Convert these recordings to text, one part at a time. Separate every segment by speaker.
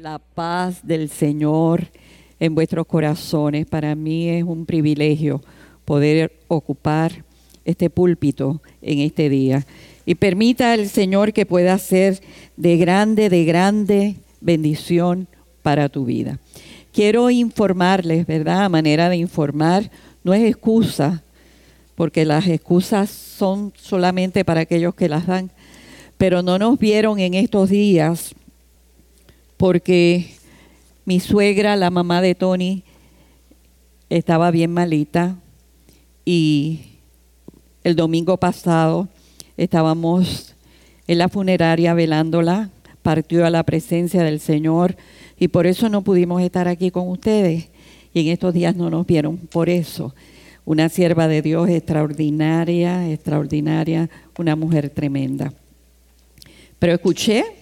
Speaker 1: la paz del Señor en vuestros corazones. Para mí es un privilegio poder ocupar este púlpito en este día. Y permita al Señor que pueda ser de grande, de grande bendición para tu vida. Quiero informarles, ¿verdad? A manera de informar, no es excusa, porque las excusas son solamente para aquellos que las dan, pero no nos vieron en estos días porque mi suegra, la mamá de Tony, estaba bien malita y el domingo pasado estábamos en la funeraria velándola, partió a la presencia del Señor y por eso no pudimos estar aquí con ustedes y en estos días no nos vieron por eso. Una sierva de Dios extraordinaria, extraordinaria, una mujer tremenda. Pero escuché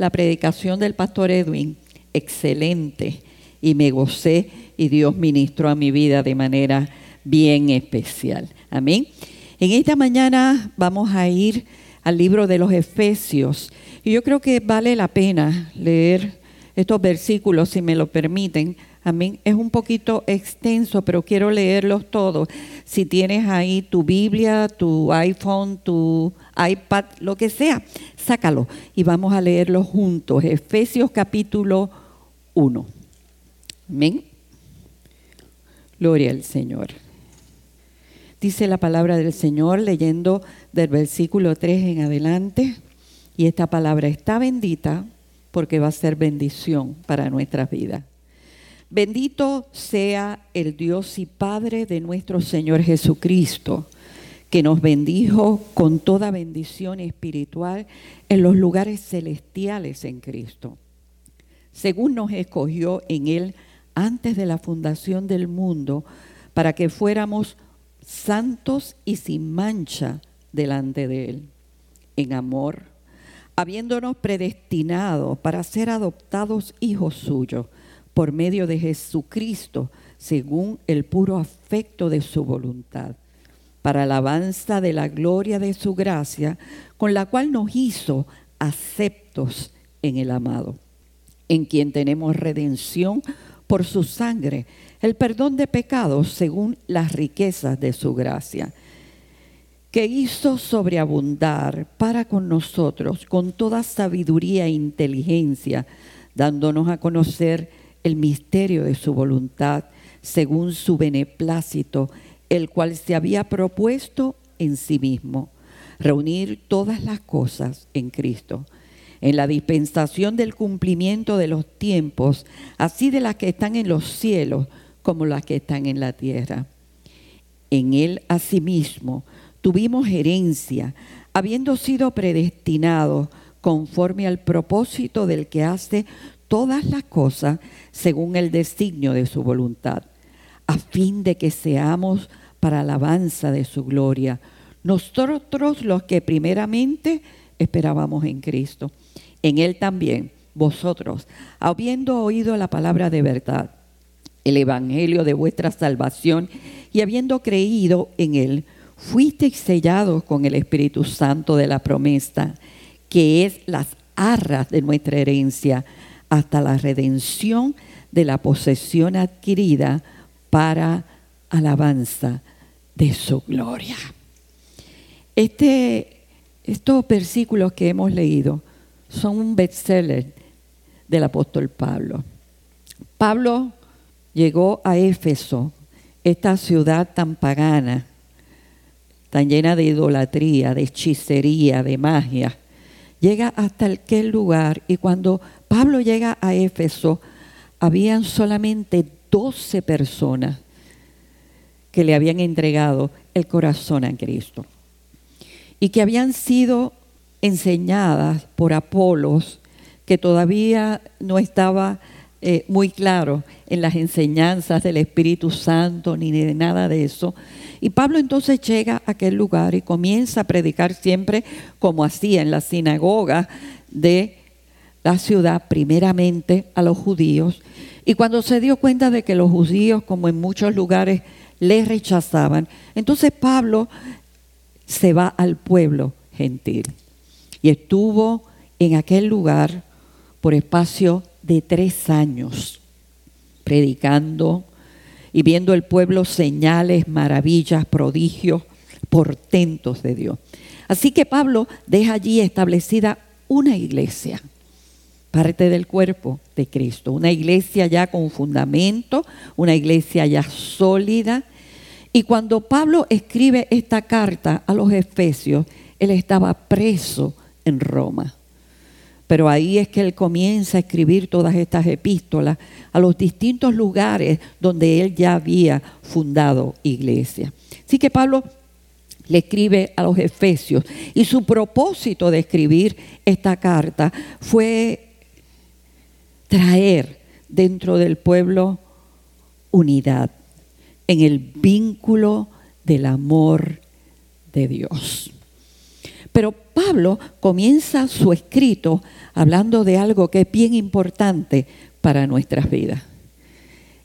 Speaker 1: la predicación del pastor Edwin, excelente, y me gocé y Dios ministró a mi vida de manera bien especial. Amén. En esta mañana vamos a ir al libro de los Efesios y yo creo que vale la pena leer estos versículos, si me lo permiten. Amén. Es un poquito extenso, pero quiero leerlos todos. Si tienes ahí tu Biblia, tu iPhone, tu iPad, lo que sea, sácalo y vamos a leerlo juntos. Efesios capítulo 1. Amén. Gloria al Señor. Dice la palabra del Señor leyendo del versículo 3 en adelante. Y esta palabra está bendita porque va a ser bendición para nuestras vidas. Bendito sea el Dios y Padre de nuestro Señor Jesucristo que nos bendijo con toda bendición espiritual en los lugares celestiales en Cristo, según nos escogió en Él antes de la fundación del mundo, para que fuéramos santos y sin mancha delante de Él, en amor, habiéndonos predestinado para ser adoptados hijos suyos por medio de Jesucristo, según el puro afecto de su voluntad para alabanza de la gloria de su gracia, con la cual nos hizo aceptos en el amado, en quien tenemos redención por su sangre, el perdón de pecados según las riquezas de su gracia, que hizo sobreabundar para con nosotros con toda sabiduría e inteligencia, dándonos a conocer el misterio de su voluntad, según su beneplácito, el cual se había propuesto en sí mismo, reunir todas las cosas en Cristo, en la dispensación del cumplimiento de los tiempos, así de las que están en los cielos como las que están en la tierra. En él asimismo tuvimos herencia, habiendo sido predestinados conforme al propósito del que hace todas las cosas según el designio de su voluntad, a fin de que seamos para alabanza de su gloria. Nosotros los que primeramente esperábamos en Cristo. En Él también, vosotros, habiendo oído la palabra de verdad, el Evangelio de vuestra salvación, y habiendo creído en Él, fuisteis sellados con el Espíritu Santo de la promesa, que es las arras de nuestra herencia, hasta la redención de la posesión adquirida para alabanza de su gloria. Este, estos versículos que hemos leído son un bestseller del apóstol Pablo. Pablo llegó a Éfeso, esta ciudad tan pagana, tan llena de idolatría, de hechicería, de magia. Llega hasta aquel lugar y cuando Pablo llega a Éfeso, habían solamente 12 personas que le habían entregado el corazón a Cristo y que habían sido enseñadas por Apolos, que todavía no estaba eh, muy claro en las enseñanzas del Espíritu Santo ni de nada de eso. Y Pablo entonces llega a aquel lugar y comienza a predicar siempre como hacía en la sinagoga de la ciudad, primeramente a los judíos. Y cuando se dio cuenta de que los judíos, como en muchos lugares, le rechazaban. Entonces Pablo se va al pueblo gentil y estuvo en aquel lugar por espacio de tres años predicando y viendo el pueblo señales, maravillas, prodigios, portentos de Dios. Así que Pablo deja allí establecida una iglesia, parte del cuerpo de Cristo, una iglesia ya con fundamento, una iglesia ya sólida. Y cuando Pablo escribe esta carta a los Efesios, él estaba preso en Roma. Pero ahí es que él comienza a escribir todas estas epístolas a los distintos lugares donde él ya había fundado iglesia. Así que Pablo le escribe a los Efesios y su propósito de escribir esta carta fue traer dentro del pueblo unidad en el vínculo del amor de Dios. Pero Pablo comienza su escrito hablando de algo que es bien importante para nuestras vidas.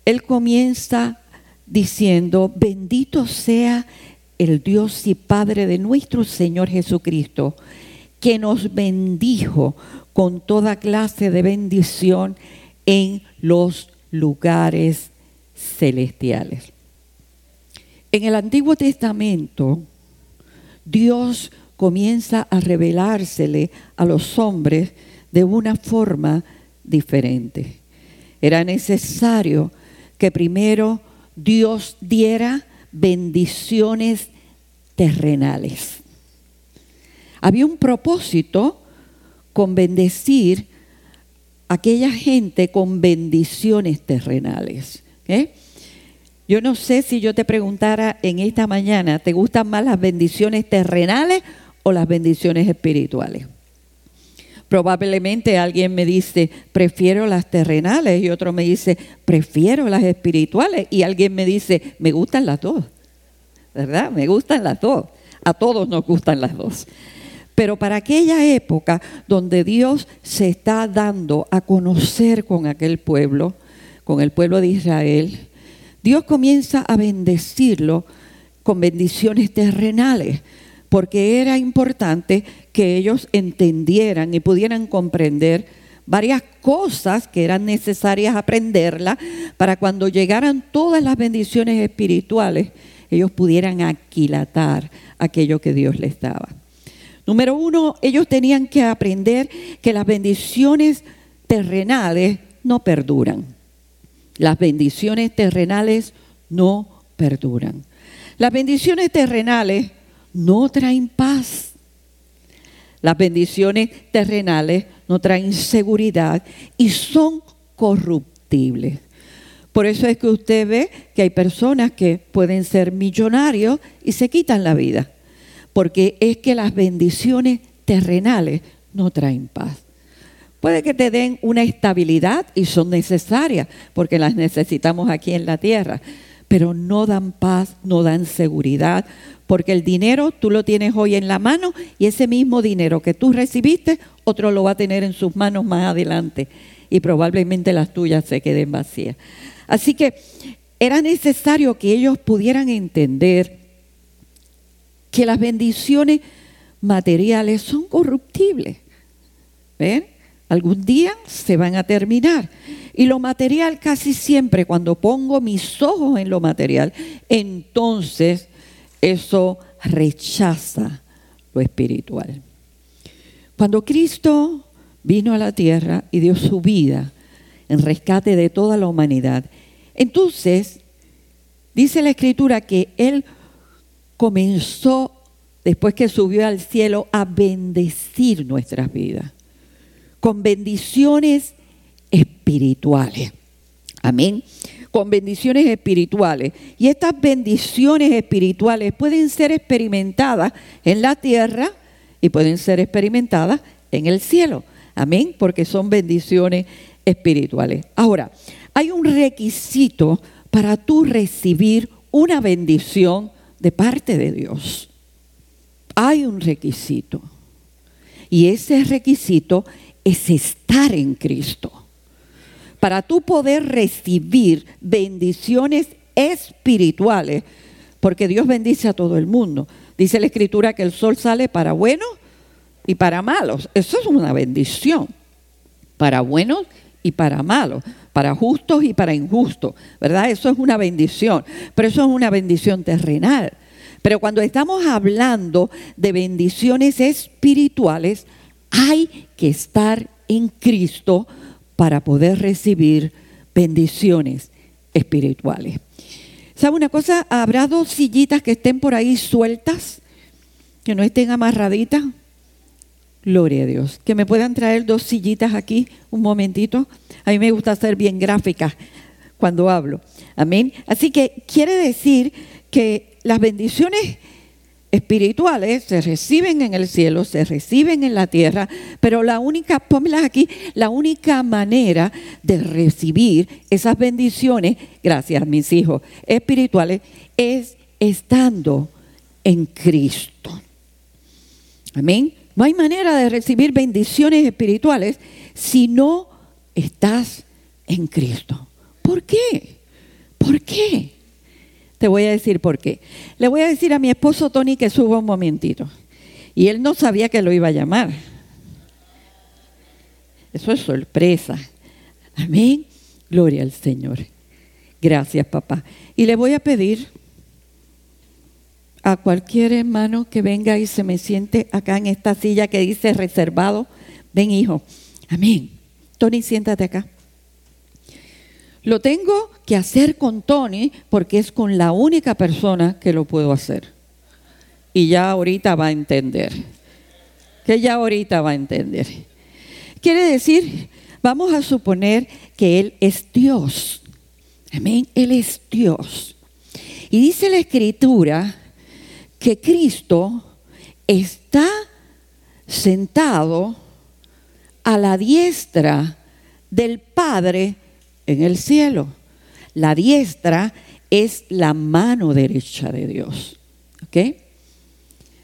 Speaker 1: Él comienza diciendo, bendito sea el Dios y Padre de nuestro Señor Jesucristo, que nos bendijo con toda clase de bendición en los lugares celestiales. En el Antiguo Testamento, Dios comienza a revelársele a los hombres de una forma diferente. Era necesario que primero Dios diera bendiciones terrenales. Había un propósito con bendecir a aquella gente con bendiciones terrenales. ¿eh? Yo no sé si yo te preguntara en esta mañana, ¿te gustan más las bendiciones terrenales o las bendiciones espirituales. Probablemente alguien me dice, prefiero las terrenales y otro me dice, prefiero las espirituales y alguien me dice, me gustan las dos. ¿Verdad? Me gustan las dos. A todos nos gustan las dos. Pero para aquella época donde Dios se está dando a conocer con aquel pueblo, con el pueblo de Israel, Dios comienza a bendecirlo con bendiciones terrenales porque era importante que ellos entendieran y pudieran comprender varias cosas que eran necesarias aprenderlas para cuando llegaran todas las bendiciones espirituales, ellos pudieran aquilatar aquello que Dios les daba. Número uno, ellos tenían que aprender que las bendiciones terrenales no perduran. Las bendiciones terrenales no perduran. Las bendiciones terrenales no traen paz. Las bendiciones terrenales no traen seguridad y son corruptibles. Por eso es que usted ve que hay personas que pueden ser millonarios y se quitan la vida, porque es que las bendiciones terrenales no traen paz. Puede que te den una estabilidad y son necesarias, porque las necesitamos aquí en la tierra, pero no dan paz, no dan seguridad, porque el dinero tú lo tienes hoy en la mano y ese mismo dinero que tú recibiste, otro lo va a tener en sus manos más adelante y probablemente las tuyas se queden vacías. Así que era necesario que ellos pudieran entender que las bendiciones materiales son corruptibles. ¿Ven? Algún día se van a terminar. Y lo material casi siempre, cuando pongo mis ojos en lo material, entonces eso rechaza lo espiritual. Cuando Cristo vino a la tierra y dio su vida en rescate de toda la humanidad, entonces dice la escritura que Él comenzó, después que subió al cielo, a bendecir nuestras vidas con bendiciones espirituales. Amén con bendiciones espirituales. Y estas bendiciones espirituales pueden ser experimentadas en la tierra y pueden ser experimentadas en el cielo. Amén, porque son bendiciones espirituales. Ahora, hay un requisito para tú recibir una bendición de parte de Dios. Hay un requisito. Y ese requisito es estar en Cristo para tú poder recibir bendiciones espirituales, porque Dios bendice a todo el mundo. Dice la escritura que el sol sale para buenos y para malos. Eso es una bendición, para buenos y para malos, para justos y para injustos, ¿verdad? Eso es una bendición, pero eso es una bendición terrenal. Pero cuando estamos hablando de bendiciones espirituales, hay que estar en Cristo para poder recibir bendiciones espirituales. ¿Sabe una cosa? Habrá dos sillitas que estén por ahí sueltas, que no estén amarraditas. Gloria a Dios. Que me puedan traer dos sillitas aquí un momentito. A mí me gusta ser bien gráfica cuando hablo. Amén. Así que quiere decir que las bendiciones espirituales se reciben en el cielo, se reciben en la tierra, pero la única, pónmelas aquí, la única manera de recibir esas bendiciones, gracias mis hijos, espirituales, es estando en Cristo. Amén. No hay manera de recibir bendiciones espirituales si no estás en Cristo. ¿Por qué? ¿Por qué? Te voy a decir por qué. Le voy a decir a mi esposo Tony que suba un momentito. Y él no sabía que lo iba a llamar. Eso es sorpresa. Amén. Gloria al Señor. Gracias, papá. Y le voy a pedir a cualquier hermano que venga y se me siente acá en esta silla que dice reservado. Ven, hijo. Amén. Tony, siéntate acá. Lo tengo que hacer con Tony porque es con la única persona que lo puedo hacer. Y ya ahorita va a entender. Que ya ahorita va a entender. Quiere decir, vamos a suponer que Él es Dios. Amén. Él es Dios. Y dice la escritura que Cristo está sentado a la diestra del Padre en el cielo. La diestra es la mano derecha de Dios. ¿Ok?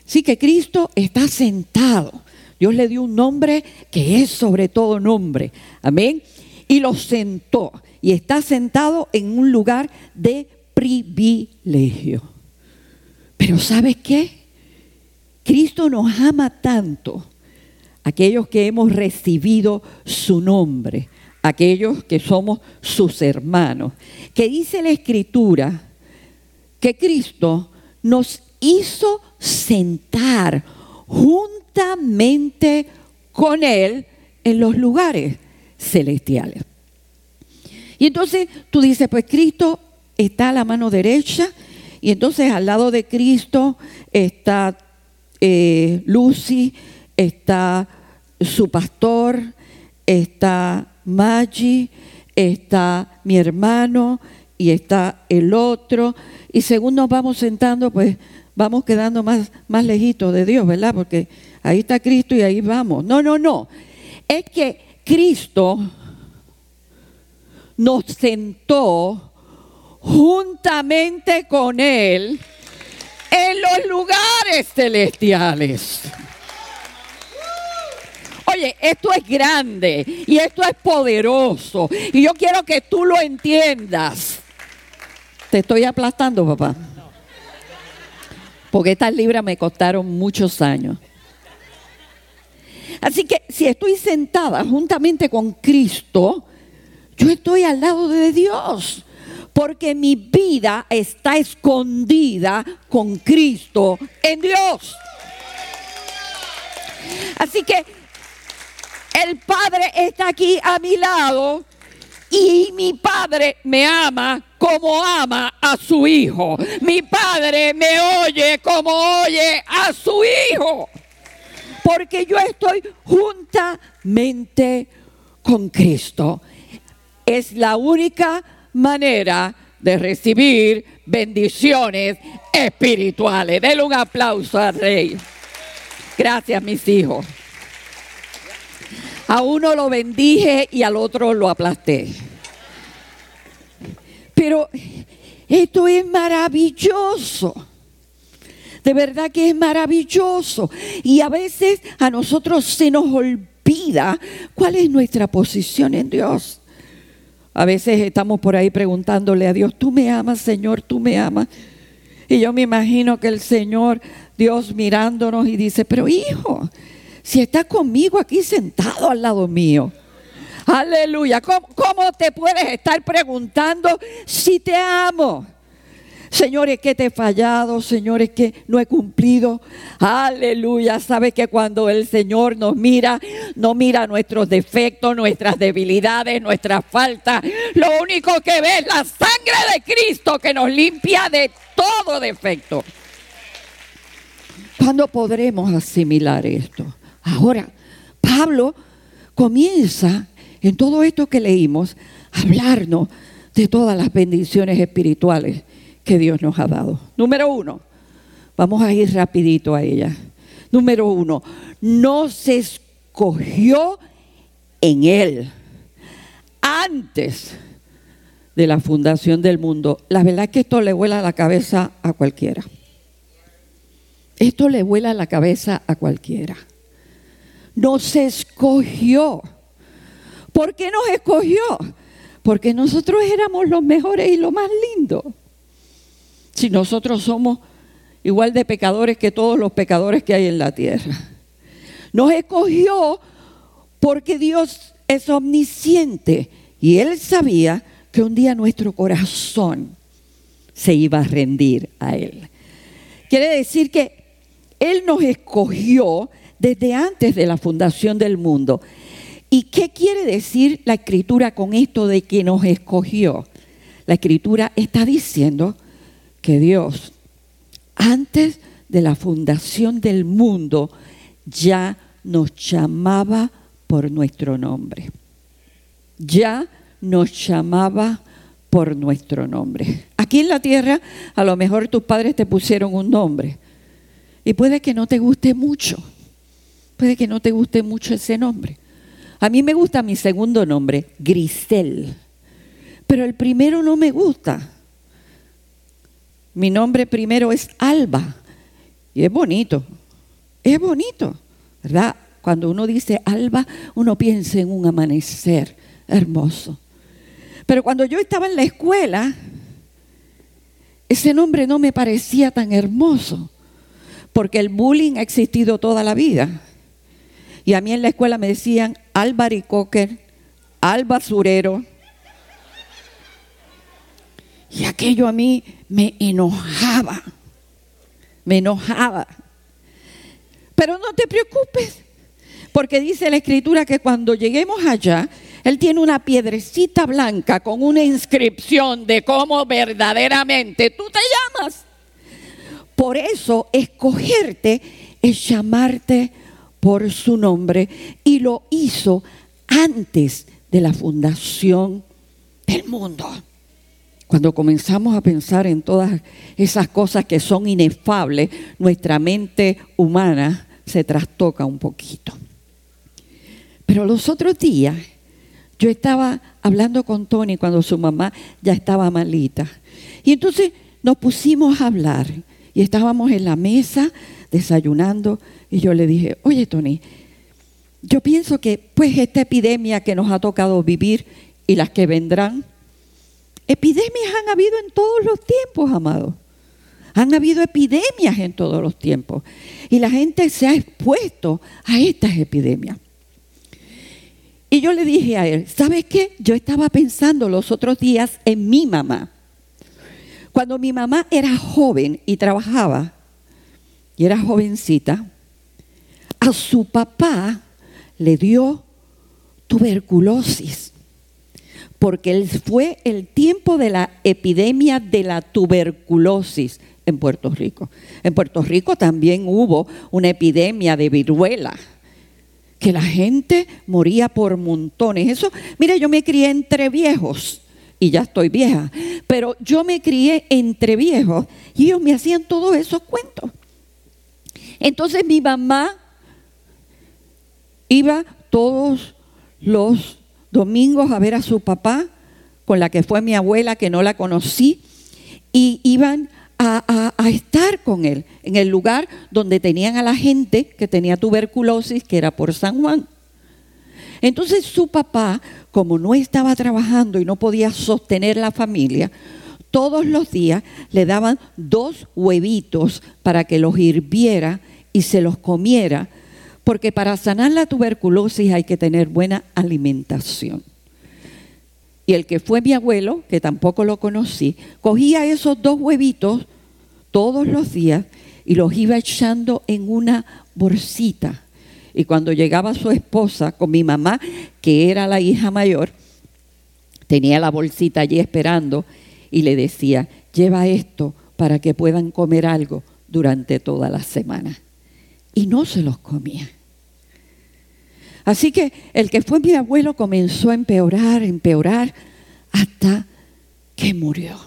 Speaker 1: Sí que Cristo está sentado. Dios le dio un nombre que es sobre todo nombre. Amén. Y lo sentó. Y está sentado en un lugar de privilegio. Pero ¿sabes qué? Cristo nos ama tanto, aquellos que hemos recibido su nombre, aquellos que somos sus hermanos, que dice la escritura que Cristo nos hizo sentar juntamente con Él en los lugares celestiales. Y entonces tú dices, pues Cristo está a la mano derecha y entonces al lado de Cristo está eh, Lucy, está su pastor, está Maggi, está mi hermano y está el otro. Y según nos vamos sentando, pues vamos quedando más, más lejitos de Dios, ¿verdad? Porque ahí está Cristo y ahí vamos. No, no, no. Es que Cristo nos sentó juntamente con Él en los lugares celestiales. Oye, esto es grande y esto es poderoso. Y yo quiero que tú lo entiendas. Te estoy aplastando, papá. Porque estas libras me costaron muchos años. Así que si estoy sentada juntamente con Cristo, yo estoy al lado de Dios. Porque mi vida está escondida con Cristo en Dios. Así que el Padre está aquí a mi lado y mi Padre me ama como ama a su Hijo. Mi Padre me oye como oye a su Hijo. Porque yo estoy juntamente con Cristo. Es la única manera de recibir bendiciones espirituales. Denle un aplauso al Rey. Gracias, mis hijos. A uno lo bendije y al otro lo aplasté. Pero esto es maravilloso. De verdad que es maravilloso. Y a veces a nosotros se nos olvida cuál es nuestra posición en Dios. A veces estamos por ahí preguntándole a Dios, tú me amas, Señor, tú me amas. Y yo me imagino que el Señor, Dios mirándonos y dice, pero hijo, si está conmigo aquí sentado al lado mío. Aleluya. ¿Cómo, ¿Cómo, te puedes estar preguntando si te amo? Señores, que te he fallado, señores, que no he cumplido. Aleluya. Sabes que cuando el Señor nos mira, no mira nuestros defectos, nuestras debilidades, nuestras faltas. Lo único que ve es la sangre de Cristo que nos limpia de todo defecto. ¿Cuándo podremos asimilar esto? Ahora, Pablo comienza en todo esto que leímos a hablarnos de todas las bendiciones espirituales Dios nos ha dado. Número uno, vamos a ir rapidito a ella. Número uno, no se escogió en Él antes de la fundación del mundo. La verdad es que esto le vuela la cabeza a cualquiera. Esto le vuela la cabeza a cualquiera. Nos escogió. ¿Por qué nos escogió? Porque nosotros éramos los mejores y los más lindos. Si nosotros somos igual de pecadores que todos los pecadores que hay en la tierra. Nos escogió porque Dios es omnisciente y Él sabía que un día nuestro corazón se iba a rendir a Él. Quiere decir que él nos escogió desde antes de la fundación del mundo. ¿Y qué quiere decir la escritura con esto de que nos escogió? La escritura está diciendo que Dios, antes de la fundación del mundo, ya nos llamaba por nuestro nombre. Ya nos llamaba por nuestro nombre. Aquí en la tierra, a lo mejor tus padres te pusieron un nombre. Y puede que no te guste mucho. Puede que no te guste mucho ese nombre. A mí me gusta mi segundo nombre, Grisel. Pero el primero no me gusta. Mi nombre primero es Alba. Y es bonito. Es bonito. ¿Verdad? Cuando uno dice Alba, uno piensa en un amanecer hermoso. Pero cuando yo estaba en la escuela, ese nombre no me parecía tan hermoso porque el bullying ha existido toda la vida. Y a mí en la escuela me decían al baricoque, al basurero. Y aquello a mí me enojaba, me enojaba. Pero no te preocupes, porque dice la escritura que cuando lleguemos allá, Él tiene una piedrecita blanca con una inscripción de cómo verdaderamente tú te llamas. Por eso escogerte es llamarte por su nombre y lo hizo antes de la fundación del mundo. Cuando comenzamos a pensar en todas esas cosas que son inefables, nuestra mente humana se trastoca un poquito. Pero los otros días yo estaba hablando con Tony cuando su mamá ya estaba malita. Y entonces nos pusimos a hablar y estábamos en la mesa desayunando y yo le dije, oye Tony, yo pienso que pues esta epidemia que nos ha tocado vivir y las que vendrán, epidemias han habido en todos los tiempos, amado. Han habido epidemias en todos los tiempos. Y la gente se ha expuesto a estas epidemias. Y yo le dije a él, ¿sabes qué? Yo estaba pensando los otros días en mi mamá. Cuando mi mamá era joven y trabajaba, y era jovencita, a su papá le dio tuberculosis, porque fue el tiempo de la epidemia de la tuberculosis en Puerto Rico. En Puerto Rico también hubo una epidemia de viruela, que la gente moría por montones. Eso, mire, yo me crié entre viejos y ya estoy vieja, pero yo me crié entre viejos y ellos me hacían todos esos cuentos. Entonces mi mamá iba todos los domingos a ver a su papá, con la que fue mi abuela, que no la conocí, y iban a, a, estar con él en el lugar donde tenían a la gente que tenía tuberculosis, que era por San Juan. Entonces su papá, como no estaba trabajando y no podía sostener la familia, todos los días le daban dos huevitos para que los hirviera y se los comiera, porque para sanar la tuberculosis hay que tener buena alimentación. Y el que fue mi abuelo, que tampoco lo conocí, cogía esos dos huevitos todos los días y los iba echando en una bolsita. Y cuando llegaba su esposa con mi mamá, que era la hija mayor, tenía la bolsita allí esperando y le decía, lleva esto para que puedan comer algo durante toda la semana. Y no se los comía. Así que el que fue mi abuelo comenzó a empeorar, empeorar, hasta que murió.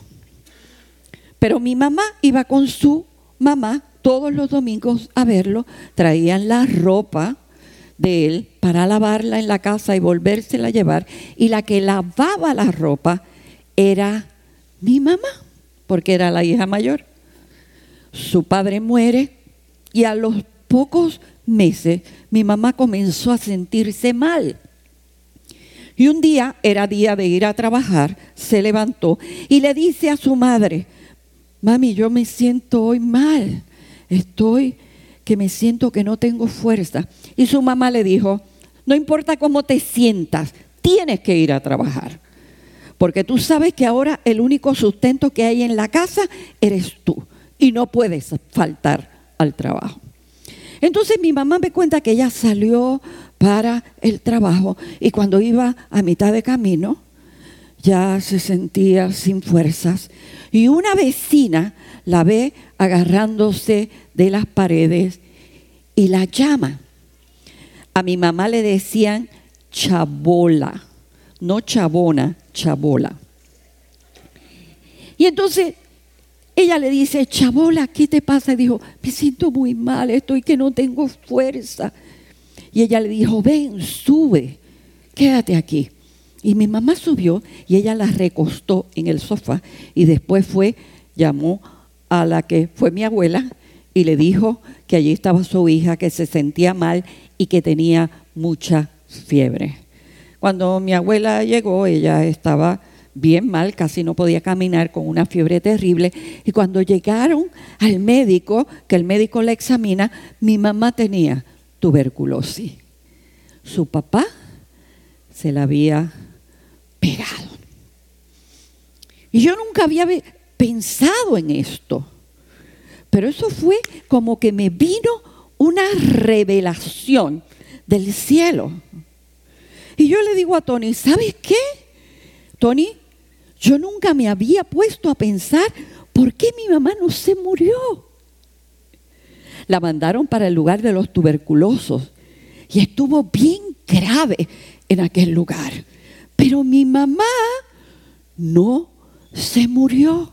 Speaker 1: Pero mi mamá iba con su mamá todos los domingos a verlo, traían la ropa de él para lavarla en la casa y volvérsela a llevar, y la que lavaba la ropa era mi mamá, porque era la hija mayor. Su padre muere y a los pocos meses mi mamá comenzó a sentirse mal. Y un día era día de ir a trabajar, se levantó y le dice a su madre, mami, yo me siento hoy mal, estoy que me siento que no tengo fuerza. Y su mamá le dijo, no importa cómo te sientas, tienes que ir a trabajar. Porque tú sabes que ahora el único sustento que hay en la casa eres tú y no puedes faltar al trabajo. Entonces mi mamá me cuenta que ella salió para el trabajo y cuando iba a mitad de camino ya se sentía sin fuerzas y una vecina la ve agarrándose de las paredes y la llama. A mi mamá le decían chabola, no chabona, chabola. Y entonces ella le dice, chabola, ¿qué te pasa? Y dijo, me siento muy mal, estoy que no tengo fuerza. Y ella le dijo, ven, sube, quédate aquí. Y mi mamá subió y ella la recostó en el sofá y después fue, llamó a la que fue mi abuela y le dijo que allí estaba su hija, que se sentía mal y que tenía mucha fiebre. Cuando mi abuela llegó, ella estaba bien mal, casi no podía caminar con una fiebre terrible. Y cuando llegaron al médico, que el médico la examina, mi mamá tenía tuberculosis. Su papá se la había pegado. Y yo nunca había pensado en esto. Pero eso fue como que me vino una revelación del cielo. Y yo le digo a Tony, ¿sabes qué? Tony, yo nunca me había puesto a pensar por qué mi mamá no se murió. La mandaron para el lugar de los tuberculosos y estuvo bien grave en aquel lugar. Pero mi mamá no se murió.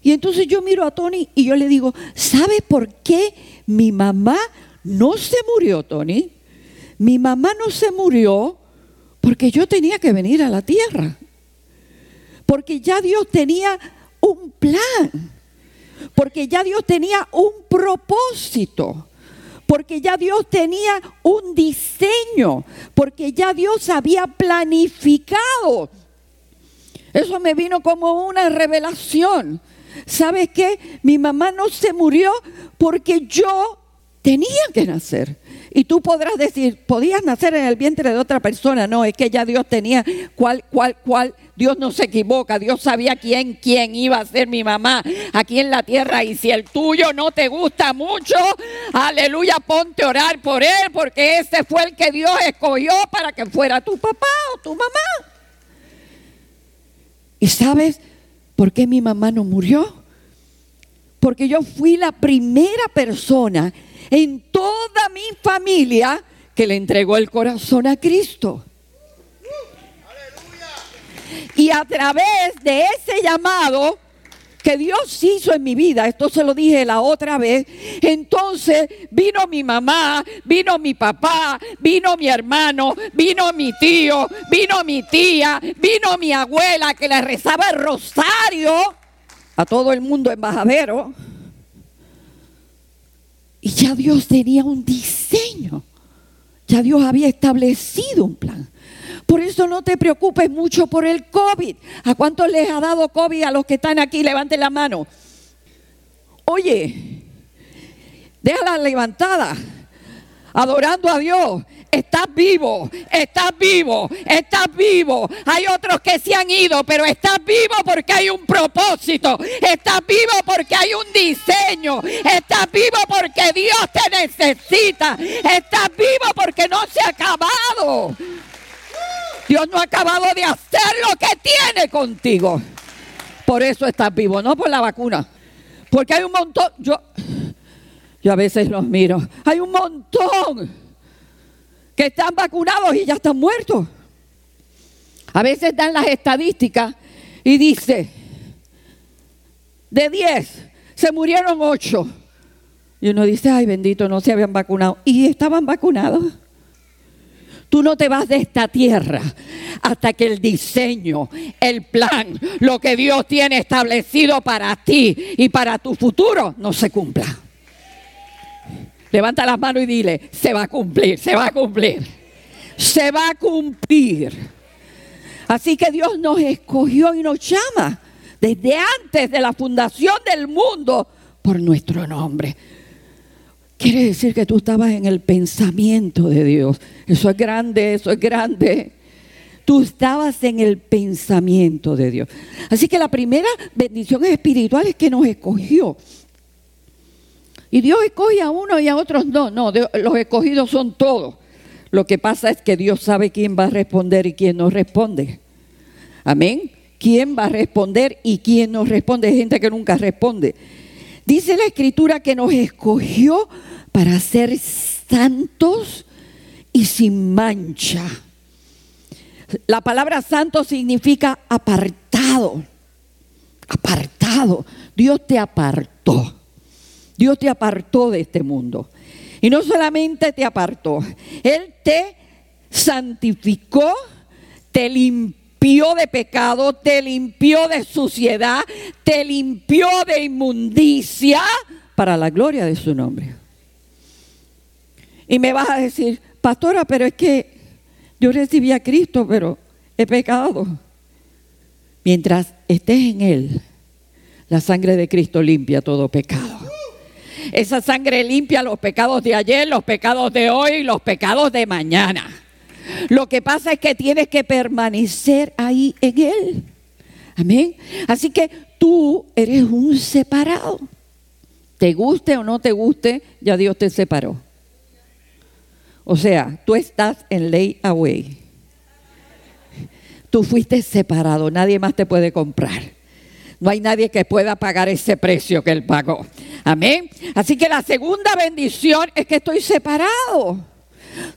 Speaker 1: Y entonces yo miro a Tony y yo le digo, ¿sabe por qué mi mamá no se murió, Tony? Mi mamá no se murió porque yo tenía que venir a la tierra porque ya Dios tenía un plan, porque ya Dios tenía un propósito, porque ya Dios tenía un diseño, porque ya Dios había planificado. Eso me vino como una revelación. ¿Sabes qué? Mi mamá no se murió porque yo tenía que nacer. Y tú podrás decir, podías nacer en el vientre de otra persona. No, es que ya Dios tenía cuál, cuál, cuál. Dios no se equivoca. Dios sabía quién, quién iba a ser mi mamá aquí en la tierra. Y si el tuyo no te gusta mucho, aleluya, ponte a orar por él, porque ese fue el que Dios escogió para que fuera tu papá o tu mamá. ¿Y sabes por qué mi mamá no murió? Porque yo fui la primera persona en toda mi familia que le entregó el corazón a Cristo. Y a través de ese llamado que Dios hizo en mi vida, esto se lo dije la otra vez, entonces vino mi mamá, vino mi papá, vino mi hermano, vino mi tío, vino mi tía, vino mi abuela que le rezaba el rosario a todo el mundo embajadero. Y ya Dios tenía un diseño. Ya Dios había establecido un plan. Por eso no te preocupes mucho por el COVID. ¿A cuántos les ha dado COVID a los que están aquí? Levanten la mano. Oye, déjala levantada. adorando a Dios. Estás vivo, estás vivo, estás vivo. Hay otros que se han ido, pero estás vivo porque hay un propósito. Estás vivo porque hay un diseño. Estás vivo porque Dios te necesita. Estás vivo porque no se ha acabado. Dios no ha acabado de hacer lo que tiene contigo. Por eso estás vivo, no por la vacuna. Porque hay un montón, yo, yo a veces los miro, hay un montón que están vacunados y ya están muertos. A veces dan las estadísticas y dice, de 10 se murieron 8. Y uno dice, ay bendito, no se habían vacunado. Y estaban vacunados. Tú no te vas de esta tierra hasta que el diseño, el plan, lo que Dios tiene establecido para ti y para tu futuro no se cumpla. Levanta las manos y dile, se va a cumplir, se va a cumplir. Se va a cumplir. Así que Dios nos escogió y nos llama desde antes de la fundación del mundo por nuestro nombre. Quiere decir que tú estabas en el pensamiento de Dios. Eso es grande, eso es grande. Tú estabas en el pensamiento de Dios. Así que la primera bendición espiritual es que nos escogió. Y Dios escoge a uno y a otros no. No, los escogidos son todos. Lo que pasa es que Dios sabe quién va a responder y quién no responde. Amén. ¿Quién va a responder y quién no responde? Hay gente que nunca responde. Dice la escritura que nos escogió para ser santos y sin mancha. La palabra santo significa apartado. Apartado. Dios te apartó. Dios te apartó de este mundo. Y no solamente te apartó, Él te santificó, te limpió de pecado, te limpió de suciedad, te limpió de inmundicia para la gloria de su nombre. Y me vas a decir, pastora, pero es que yo recibí a Cristo, pero he pecado. Mientras estés en Él, la sangre de Cristo limpia todo pecado. Esa sangre limpia los pecados de ayer, los pecados de hoy y los pecados de mañana. Lo que pasa es que tienes que permanecer ahí en Él. Amén. Así que tú eres un separado. Te guste o no te guste, ya Dios te separó. O sea, tú estás en ley away. Tú fuiste separado, nadie más te puede comprar. No hay nadie que pueda pagar ese precio que Él pagó. Amén. Así que la segunda bendición es que estoy separado.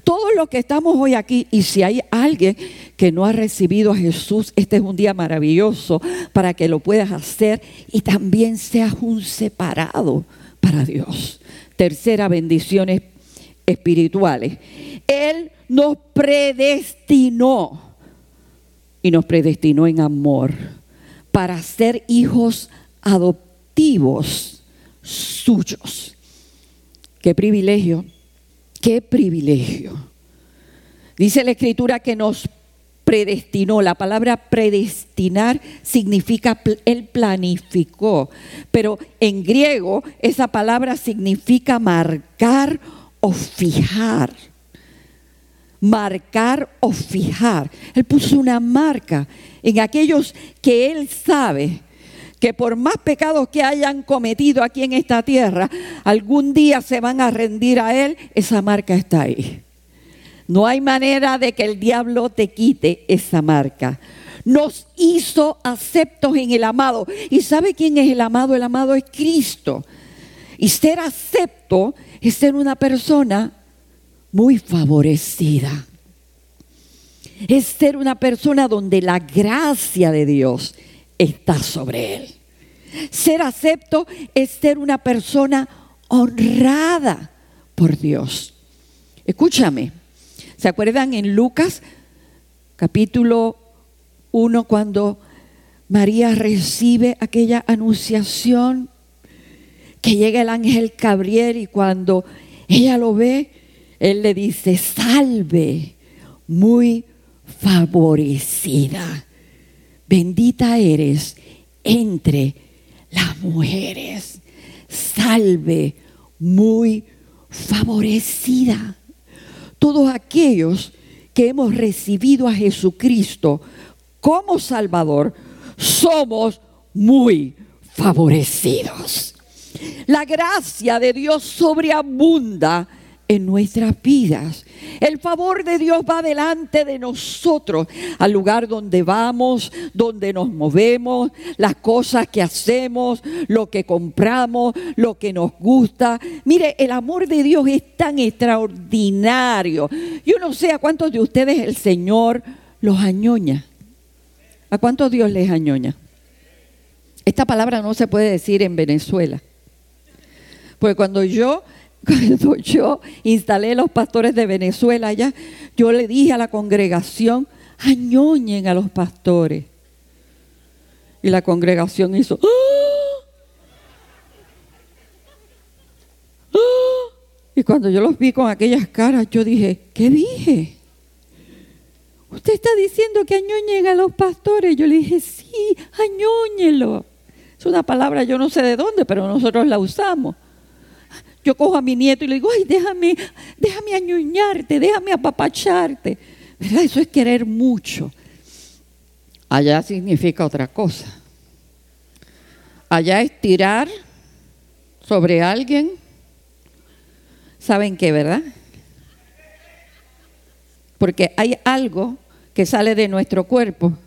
Speaker 1: Todos los que estamos hoy aquí, y si hay alguien que no ha recibido a Jesús, este es un día maravilloso para que lo puedas hacer y también seas un separado para Dios. Tercera bendición espirituales. Él nos predestinó y nos predestinó en amor para ser hijos adoptivos suyos. Qué privilegio Qué privilegio. Dice la escritura que nos predestinó. La palabra predestinar significa, él planificó. Pero en griego esa palabra significa marcar o fijar. Marcar o fijar. Él puso una marca en aquellos que él sabe que por más pecados que hayan cometido aquí en esta tierra, algún día se van a rendir a Él, esa marca está ahí. No hay manera de que el diablo te quite esa marca. Nos hizo aceptos en el amado. ¿Y sabe quién es el amado? El amado es Cristo. Y ser acepto es ser una persona muy favorecida. Es ser una persona donde la gracia de Dios está sobre él. Ser acepto es ser una persona honrada por Dios. Escúchame, ¿se acuerdan en Lucas capítulo 1 cuando María recibe aquella anunciación que llega el ángel Gabriel y cuando ella lo ve, él le dice, salve, muy favorecida bendita eres entre las mujeres, salve, muy favorecida. todos aquellos que hemos recibido a Jesucristo como Salvador, somos muy favorecidos. La gracia de Dios sobreabunda en nuestras vidas. El favor de Dios va delante de nosotros, al lugar donde vamos, donde nos movemos, las cosas que hacemos, lo que compramos, lo que nos gusta. Mire, el amor de Dios es tan extraordinario. Yo no sé a cuántos de ustedes el Señor los añoña. ¿A cuántos Dios les añoña? Esta palabra no se puede decir en Venezuela. Porque cuando yo cuando yo instalé los pastores de Venezuela allá, yo le dije a la congregación, añoñen a los pastores. Y la congregación hizo, ¡Ah! ¡Ah! y cuando yo los vi con aquellas caras, yo dije, ¿qué dije? Usted está diciendo que añoñen a los pastores. Yo le dije, sí, añóñelo. Es una palabra, yo no sé de dónde, pero nosotros la usamos. Yo cojo a mi nieto y le digo, ay, déjame, déjame añuñarte, déjame apapacharte. ¿Verdad? Eso es querer mucho. Allá significa otra cosa. Allá es tirar sobre alguien. ¿Saben qué, verdad? Porque hay algo que sale de nuestro cuerpo,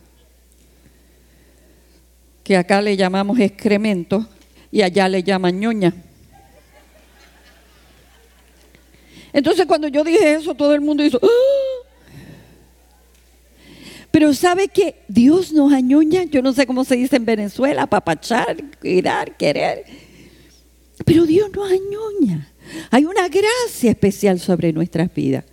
Speaker 1: que acá le llamamos excremento y allá le llaman ñoña. Entonces cuando yo dije eso, todo el mundo hizo... ¡Ah! Pero sabe que Dios nos añoña, yo no sé cómo se dice en Venezuela, papachar, cuidar, querer. Pero Dios nos añoña. Hay una gracia especial sobre nuestras vidas.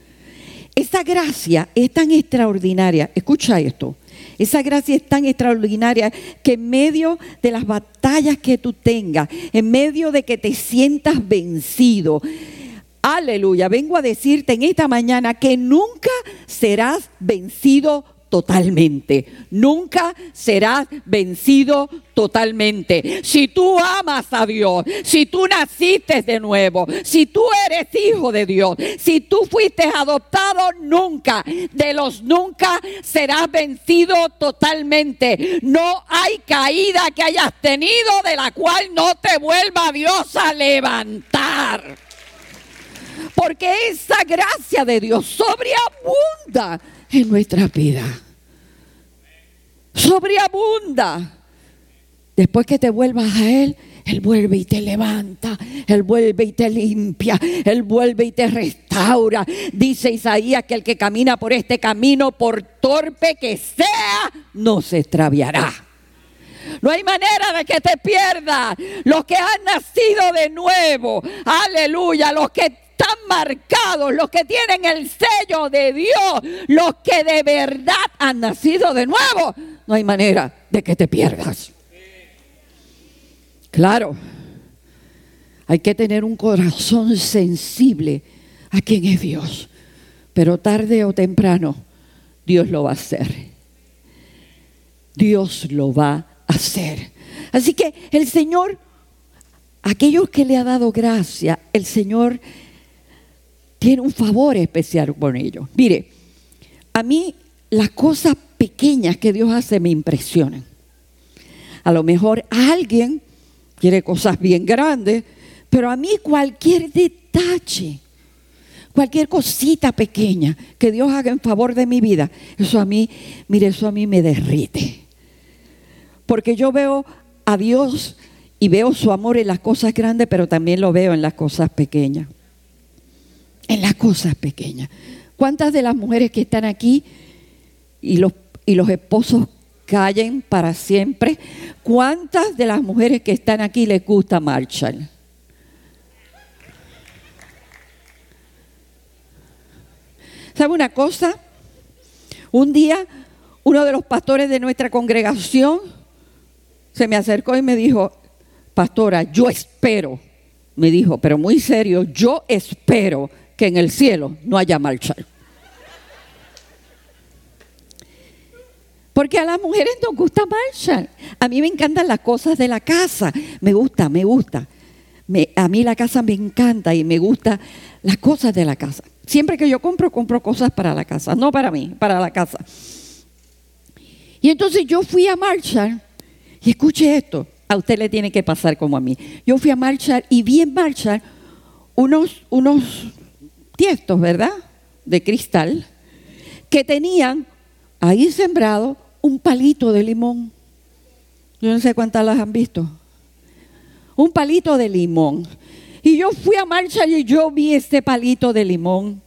Speaker 1: Esa gracia es tan extraordinaria. Escucha esto. Esa gracia es tan extraordinaria que en medio de las batallas que tú tengas, en medio de que te sientas vencido, Aleluya, vengo a decirte en esta mañana que nunca serás vencido totalmente. Nunca serás vencido totalmente. Si tú amas a Dios, si tú naciste de nuevo, si tú eres hijo de Dios, si tú fuiste adoptado, nunca, de los nunca serás vencido totalmente. No hay caída que hayas tenido de la cual no te vuelva Dios a levantar porque esa gracia de Dios sobreabunda en nuestra vida. Sobreabunda. Después que te vuelvas a Él, Él vuelve y te levanta, Él vuelve y te limpia, Él vuelve y te restaura. Dice Isaías que el que camina por este camino, por torpe que sea, no se extraviará. No hay manera de que te pierdas. Los que han nacido de nuevo, aleluya, los que están marcados, los que tienen el sello de Dios, los que de verdad han nacido de nuevo, no hay manera de que te pierdas. Claro, hay que tener un corazón sensible a quien es Dios, pero tarde o temprano Dios lo va a hacer. Dios lo va a hacer. Así que el Señor, aquellos que le ha dado gracia, el Señor tiene un favor especial con ellos. Mire, a mí las cosas pequeñas que Dios hace me impresionan. A lo mejor alguien quiere cosas bien grandes, pero a mí cualquier detalle, cualquier cosita pequeña que Dios haga en favor de mi vida, eso a mí, mire, eso a mí me derrite. Porque yo veo a Dios y veo su amor en las cosas grandes, pero también lo veo en las cosas pequeñas en las cosas pequeñas. ¿Cuántas de las mujeres que están aquí y los, y los esposos callen para siempre? ¿Cuántas de las mujeres que están aquí les gusta Marshall? ¿Sabe una cosa? Un día uno de los pastores de nuestra congregación se me acercó y me dijo, pastora, yo espero, me dijo, pero muy serio, yo espero que en el cielo no haya Marshall. Porque a las mujeres nos gusta Marshall. A mí me encantan las cosas de la casa. Me gusta, me gusta. a mí la casa me encanta y me gusta las cosas de la casa. Siempre que yo compro, compro cosas para la casa, no para mí, para la casa. Y entonces yo fui a Marshall y escuche esto, a usted le tiene que pasar como a mí. Yo fui a Marshall y vi en Marshall unos, unos tiestos, ¿verdad? De cristal, que tenían ahí sembrado un palito de limón. Yo no sé cuántas las han visto. Un palito de limón. Y yo fui a Marshall y yo vi este palito de limón.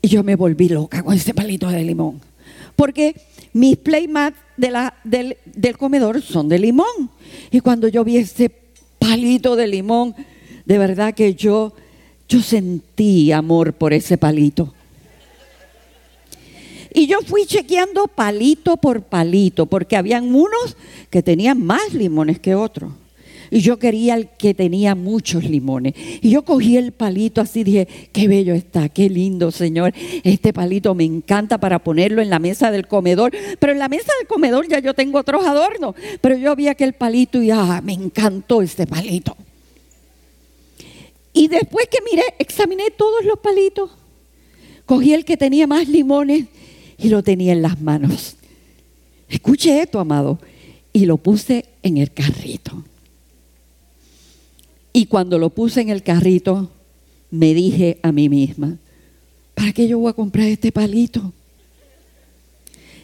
Speaker 1: Y yo me volví loca con este palito de limón. Porque mis playmats de la, del, del comedor son de limón. Y cuando yo vi ese palito de limón, de verdad que yo, yo sentí amor por ese palito. Y yo fui chequeando palito por palito, porque habían unos que tenían más limones que otros. Y yo quería el que tenía muchos limones. Y yo cogí el palito así, dije, qué bello está, qué lindo, Señor. Este palito me encanta para ponerlo en la mesa del comedor. Pero en la mesa del comedor ya yo tengo otros adornos. Pero yo vi aquel palito y, ah, me encantó este palito. Y después que miré, examiné todos los palitos. Cogí el que tenía más limones y lo tenía en las manos. Escuche esto, amado. Y lo puse en el carrito. Y cuando lo puse en el carrito, me dije a mí misma, ¿para qué yo voy a comprar este palito?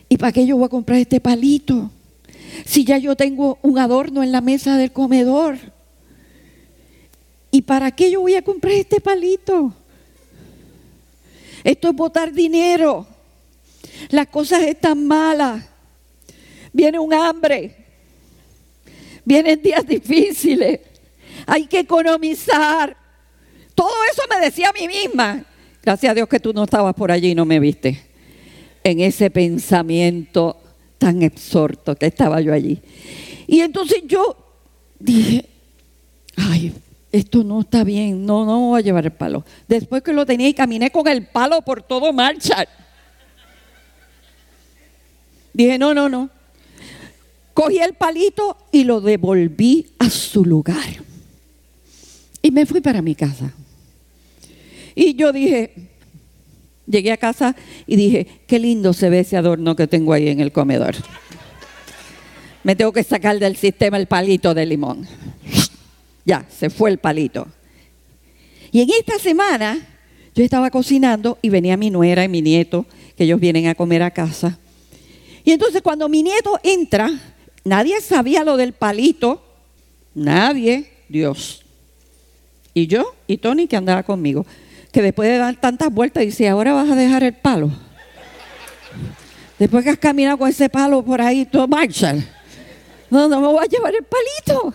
Speaker 1: ¿Y para qué yo voy a comprar este palito? Si ya yo tengo un adorno en la mesa del comedor. ¿Y para qué yo voy a comprar este palito? Esto es botar dinero. Las cosas están malas. Viene un hambre. Vienen días difíciles hay que economizar. Todo eso me decía a mí misma. Gracias a Dios que tú no estabas por allí y no me viste. En ese pensamiento tan absorto que estaba yo allí. Y entonces yo dije, ay, esto no está bien, no, no voy a llevar el palo. Después que lo tenía y caminé con el palo por todo marcha. Dije, no, no, no. Cogí el palito y lo devolví a su lugar. Y me fui para mi casa. Y yo dije, llegué a casa y dije, qué lindo se ve ese adorno que tengo ahí en el comedor. Me tengo que sacar del sistema el palito de limón. Ya, se fue el palito. Y en esta semana yo estaba cocinando y venía mi nuera y mi nieto, que ellos vienen a comer a casa. Y entonces cuando mi nieto entra, nadie sabía lo del palito, nadie, Dios. Y yo y Tony que andaba conmigo, que después de dar tantas vueltas dice, ahora vas a dejar el palo. Después que has caminado con ese palo por ahí, todo Marshall. No, no me voy a llevar el palito.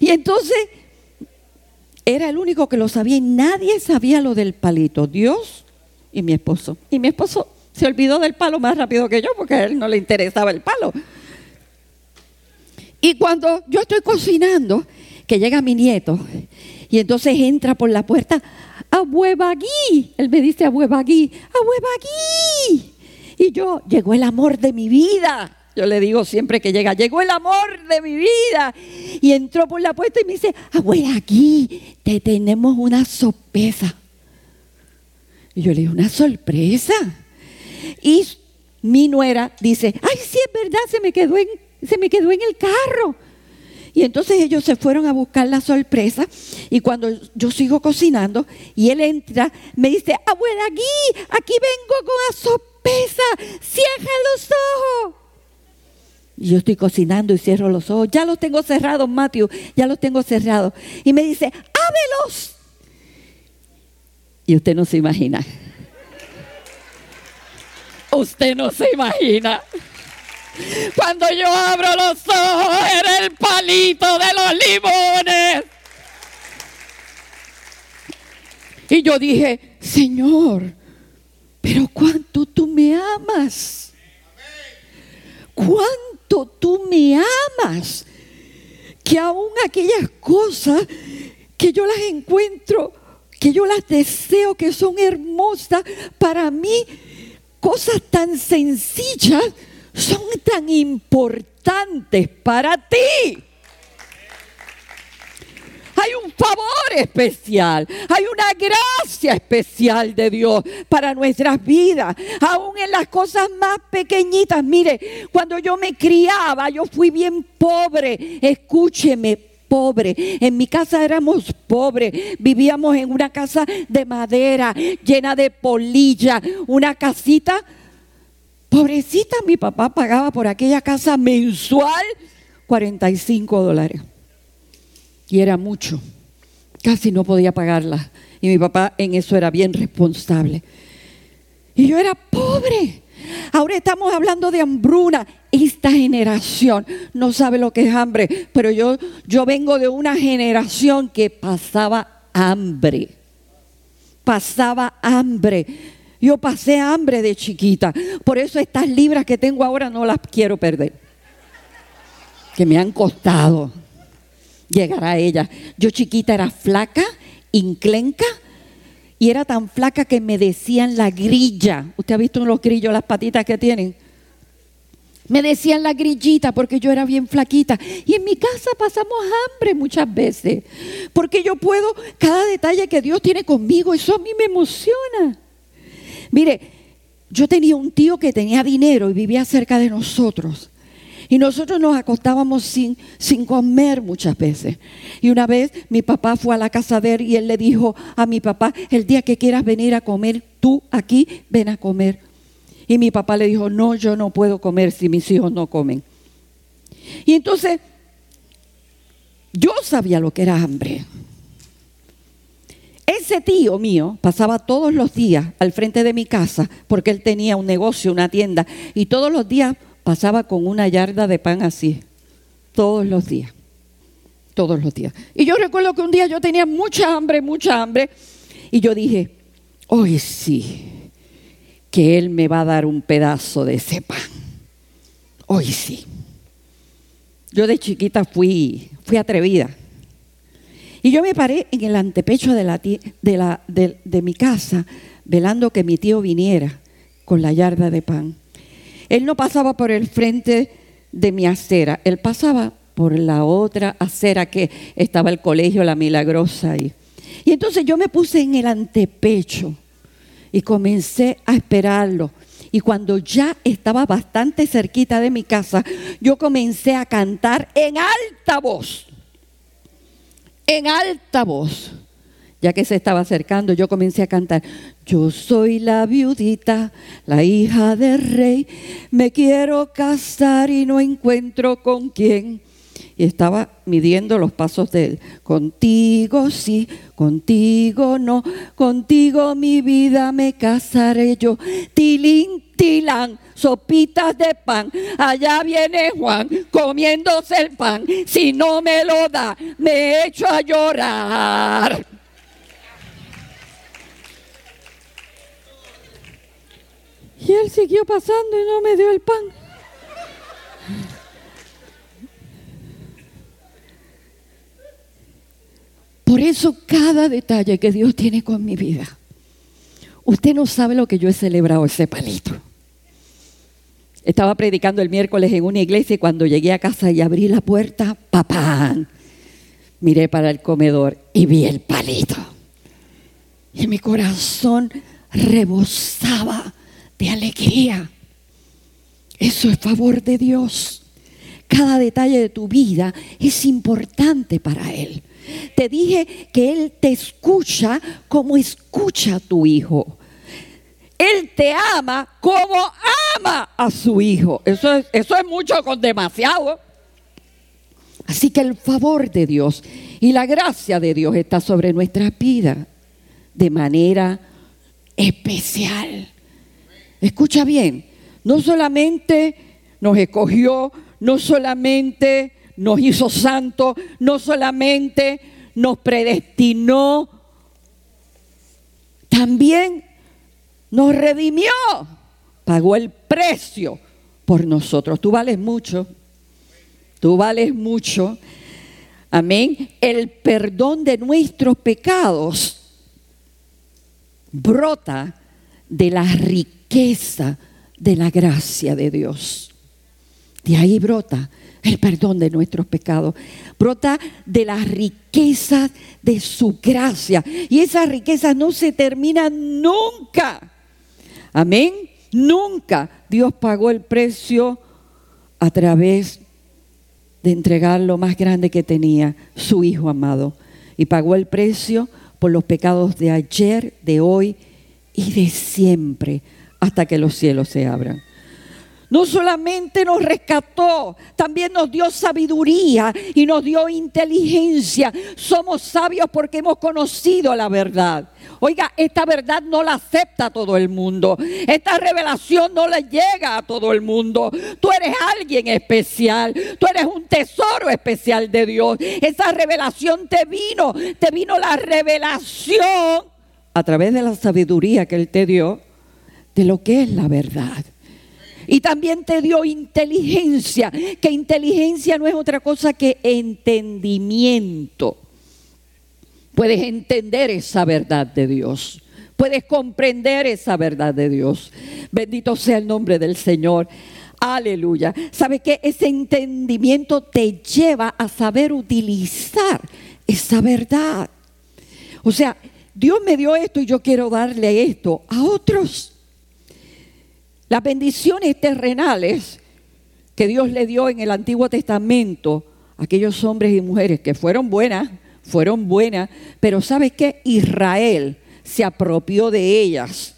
Speaker 1: Y entonces era el único que lo sabía y nadie sabía lo del palito. Dios y mi esposo. Y mi esposo se olvidó del palo más rápido que yo porque a él no le interesaba el palo. Y cuando yo estoy cocinando, que llega mi nieto y entonces entra por la puerta, Abuebagui. Él me dice Abuebagui, Abuebagui. Y yo, llegó el amor de mi vida. Yo le digo siempre que llega, llegó el amor de mi vida. Y entró por la puerta y me dice, aquí te tenemos una sorpresa. Y yo le digo, ¿una sorpresa? Y mi nuera dice, ay, sí, es verdad, se me quedó en, se me quedó en el carro. Y entonces ellos se fueron a buscar la sorpresa y cuando yo sigo cocinando y él entra, me dice, abuela, aquí, aquí vengo con la sorpresa, cierra los ojos. Yo estoy cocinando y cierro los ojos. Ya los tengo cerrados, Matthew, ya los tengo cerrados. Y me dice, ábelos. Y usted no se imagina. Usted no se imagina. Cuando yo abro los ojos era el palito de los limones. Y yo dije, Señor, pero cuánto tú me amas. Cuánto tú me amas. Que aún aquellas cosas que yo las encuentro, que yo las deseo, que son hermosas, para mí, cosas tan sencillas, son tan importantes para ti. Hay un favor especial, hay una gracia especial de Dios para nuestras vidas, aún en las cosas más pequeñitas. Mire, cuando yo me criaba, yo fui bien pobre. Escúcheme, pobre. En mi casa éramos pobres. Vivíamos en una casa de madera llena de polilla, una casita. Pobrecita, mi papá pagaba por aquella casa mensual 45 dólares. Y era mucho. Casi no podía pagarla. Y mi papá en eso era bien responsable. Y yo era pobre. Ahora estamos hablando de hambruna. Esta generación no sabe lo que es hambre, pero yo, yo vengo de una generación que pasaba hambre. Pasaba hambre. Yo pasé hambre de chiquita. Por eso estas libras que tengo ahora no las quiero perder. Que me han costado llegar a ellas. Yo chiquita era flaca, inclenca y era tan flaca que me decían la grilla. ¿Usted ha visto los grillos, las patitas que tienen? Me decían la grillita porque yo era bien flaquita. Y en mi casa pasamos hambre muchas veces. Porque yo puedo, cada detalle que Dios tiene conmigo, eso a mí me emociona. Mire, yo tenía un tío que tenía dinero y vivía cerca de nosotros. Y nosotros nos acostábamos sin, sin comer muchas veces. Y una vez mi papá fue a la casa de él y él le dijo a mi papá, el día que quieras venir a comer tú aquí, ven a comer. Y mi papá le dijo, no, yo no puedo comer si mis hijos no comen. Y entonces yo sabía lo que era hambre. Ese tío mío pasaba todos los días al frente de mi casa porque él tenía un negocio, una tienda, y todos los días pasaba con una yarda de pan así, todos los días, todos los días. Y yo recuerdo que un día yo tenía mucha hambre, mucha hambre, y yo dije, hoy sí, que Él me va a dar un pedazo de ese pan. Hoy sí. Yo de chiquita fui, fui atrevida. Y yo me paré en el antepecho de, la, de, la, de mi casa, velando que mi tío viniera con la yarda de pan. Él no pasaba por el frente de mi acera, él pasaba por la otra acera que estaba el colegio La Milagrosa ahí. Y entonces yo me puse en el antepecho y comencé a esperarlo. Y cuando ya estaba bastante cerquita de mi casa, yo comencé a cantar en alta voz. En alta voz ya que se estaba acercando, yo comencé a cantar, yo soy la viudita, la hija del rey, me quiero casar y no encuentro con quién. Y estaba midiendo los pasos de él. Contigo sí, contigo no, contigo mi vida me casaré yo. Tilín, tilán, sopitas de pan. Allá viene Juan comiéndose el pan. Si no me lo da, me echo a llorar. Y él siguió pasando y no me dio el pan. Por eso cada detalle que Dios tiene con mi vida, usted no sabe lo que yo he celebrado ese palito. Estaba predicando el miércoles en una iglesia y cuando llegué a casa y abrí la puerta, papá, miré para el comedor y vi el palito. Y mi corazón rebosaba de alegría. Eso es favor de Dios. Cada detalle de tu vida es importante para Él. Te dije que Él te escucha como escucha a tu hijo. Él te ama como ama a su hijo. Eso es, eso es mucho con demasiado. Así que el favor de Dios y la gracia de Dios está sobre nuestra vida de manera especial. Escucha bien, no solamente nos escogió, no solamente nos hizo santos, no solamente nos predestinó, también nos redimió, pagó el precio por nosotros. Tú vales mucho, tú vales mucho. Amén. El perdón de nuestros pecados brota de la riqueza de la gracia de Dios. De ahí brota el perdón de nuestros pecados. Brota de las riquezas de su gracia. Y esas riquezas no se terminan nunca. Amén. Nunca Dios pagó el precio a través de entregar lo más grande que tenía, su Hijo amado. Y pagó el precio por los pecados de ayer, de hoy y de siempre, hasta que los cielos se abran. No solamente nos rescató, también nos dio sabiduría y nos dio inteligencia. Somos sabios porque hemos conocido la verdad. Oiga, esta verdad no la acepta todo el mundo. Esta revelación no le llega a todo el mundo. Tú eres alguien especial. Tú eres un tesoro especial de Dios. Esa revelación te vino. Te vino la revelación a través de la sabiduría que Él te dio de lo que es la verdad. Y también te dio inteligencia, que inteligencia no es otra cosa que entendimiento. Puedes entender esa verdad de Dios. Puedes comprender esa verdad de Dios. Bendito sea el nombre del Señor. Aleluya. ¿Sabe qué? Ese entendimiento te lleva a saber utilizar esa verdad. O sea, Dios me dio esto y yo quiero darle esto a otros. Las bendiciones terrenales que Dios le dio en el Antiguo Testamento a aquellos hombres y mujeres que fueron buenas, fueron buenas, pero ¿sabes qué? Israel se apropió de ellas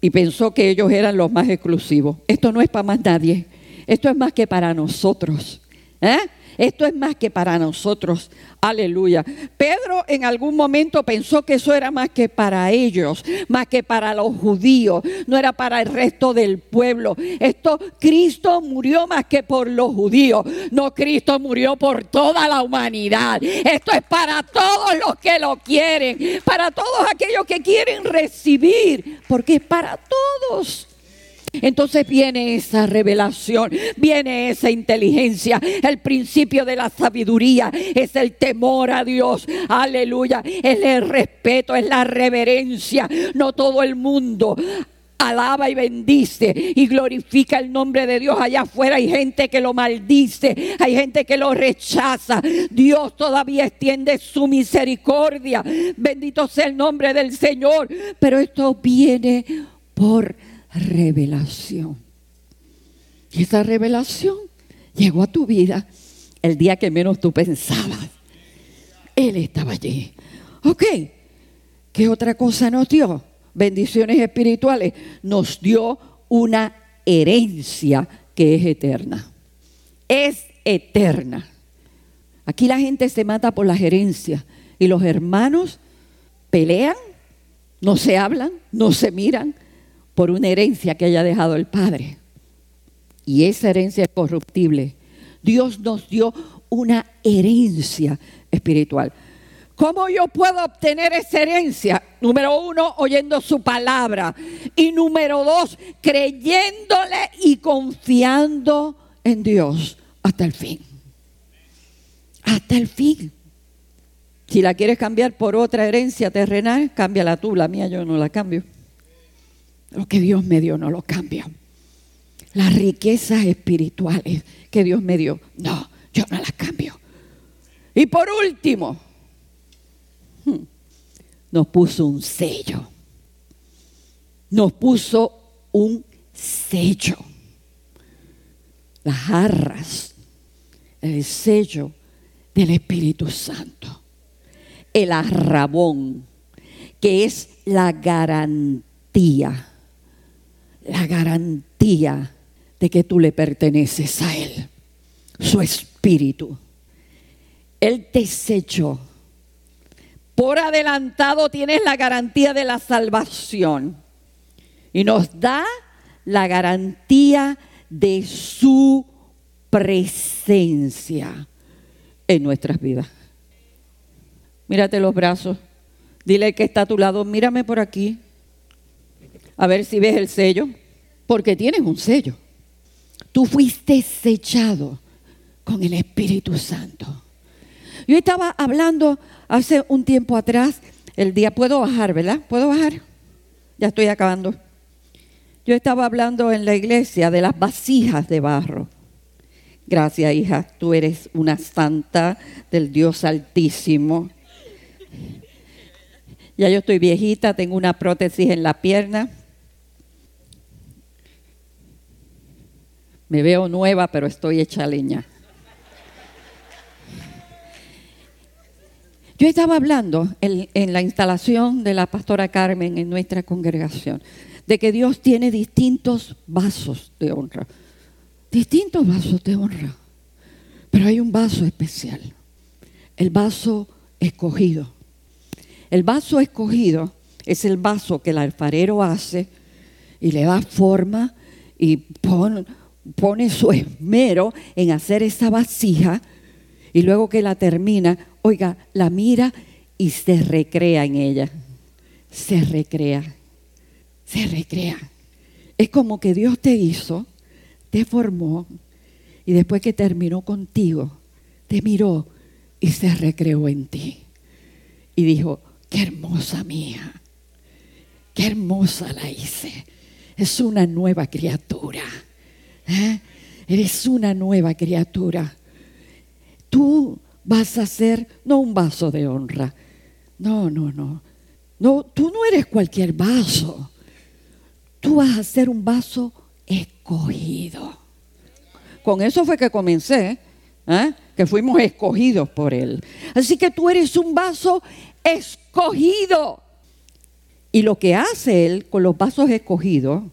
Speaker 1: y pensó que ellos eran los más exclusivos. Esto no es para más nadie, esto es más que para nosotros. ¿Eh? Esto es más que para nosotros. Aleluya. Pedro en algún momento pensó que eso era más que para ellos, más que para los judíos, no era para el resto del pueblo. Esto, Cristo murió más que por los judíos. No, Cristo murió por toda la humanidad. Esto es para todos los que lo quieren, para todos aquellos que quieren recibir, porque es para todos. Entonces viene esa revelación, viene esa inteligencia. El principio de la sabiduría es el temor a Dios. Aleluya. Es el respeto, es la reverencia. No todo el mundo alaba y bendice y glorifica el nombre de Dios. Allá afuera hay gente que lo maldice, hay gente que lo rechaza. Dios todavía extiende su misericordia. Bendito sea el nombre del Señor. Pero esto viene por revelación. Y esa revelación llegó a tu vida el día que menos tú pensabas. Él estaba allí. Ok, ¿qué otra cosa nos dio? Bendiciones espirituales. Nos dio una herencia que es eterna. Es eterna. Aquí la gente se mata por las herencias y los hermanos pelean, no se hablan, no se miran, por una herencia que haya dejado el Padre. Y esa herencia es corruptible. Dios nos dio una herencia espiritual. ¿Cómo yo puedo obtener esa herencia? Número uno, oyendo su palabra. Y número dos, creyéndole y confiando en Dios hasta el fin. Hasta el fin. Si la quieres cambiar por otra herencia terrenal, cámbiala tú, la mía yo no la cambio. Lo que Dios me dio no lo cambia. Las riquezas espirituales que Dios me dio, no, yo no las cambio. Y por último, hmm, nos puso un sello. Nos puso un sello. Las arras, el sello del Espíritu Santo. El arrabón, que es la garantía la garantía de que tú le perteneces a Él, su espíritu. Él te selló. Por adelantado tienes la garantía de la salvación y nos da la garantía de su presencia en nuestras vidas. Mírate los brazos. Dile que está a tu lado, mírame por aquí a ver si ves el sello, porque tienes un sello. Tú fuiste sellado con el Espíritu Santo. Yo estaba hablando hace un tiempo atrás, el día, puedo bajar, ¿verdad? ¿Puedo bajar? Ya estoy acabando. Yo estaba hablando en la iglesia de las vasijas de barro. Gracias, hija. Tú eres una santa del Dios Altísimo. Ya yo estoy viejita, tengo una prótesis en la pierna. Me veo nueva, pero estoy hecha leña. Yo estaba hablando en, la instalación de la pastora Carmen en nuestra congregación de que Dios tiene distintos vasos de honra. Distintos vasos de honra. Pero hay un vaso especial. El vaso escogido. El vaso escogido es el vaso que el alfarero hace y le da forma y pone su esmero en hacer esa vasija y luego que la termina, oiga, la mira y se recrea en ella. Se recrea se recrea. Es como que Dios te hizo, te formó y después que terminó contigo, te miró y se recreó en ti. Y dijo, qué hermosa mía, qué hermosa la hice. Es una nueva criatura. ¿Eh? Eres una nueva criatura. Tú vas a ser no un vaso de honra. No, no, no. No, tú no eres cualquier vaso tú vas a ser un vaso escogido. Con eso fue que comencé, ¿eh? que fuimos escogidos por Él. Así que tú eres un vaso escogido. Y lo que hace Él con los vasos escogidos,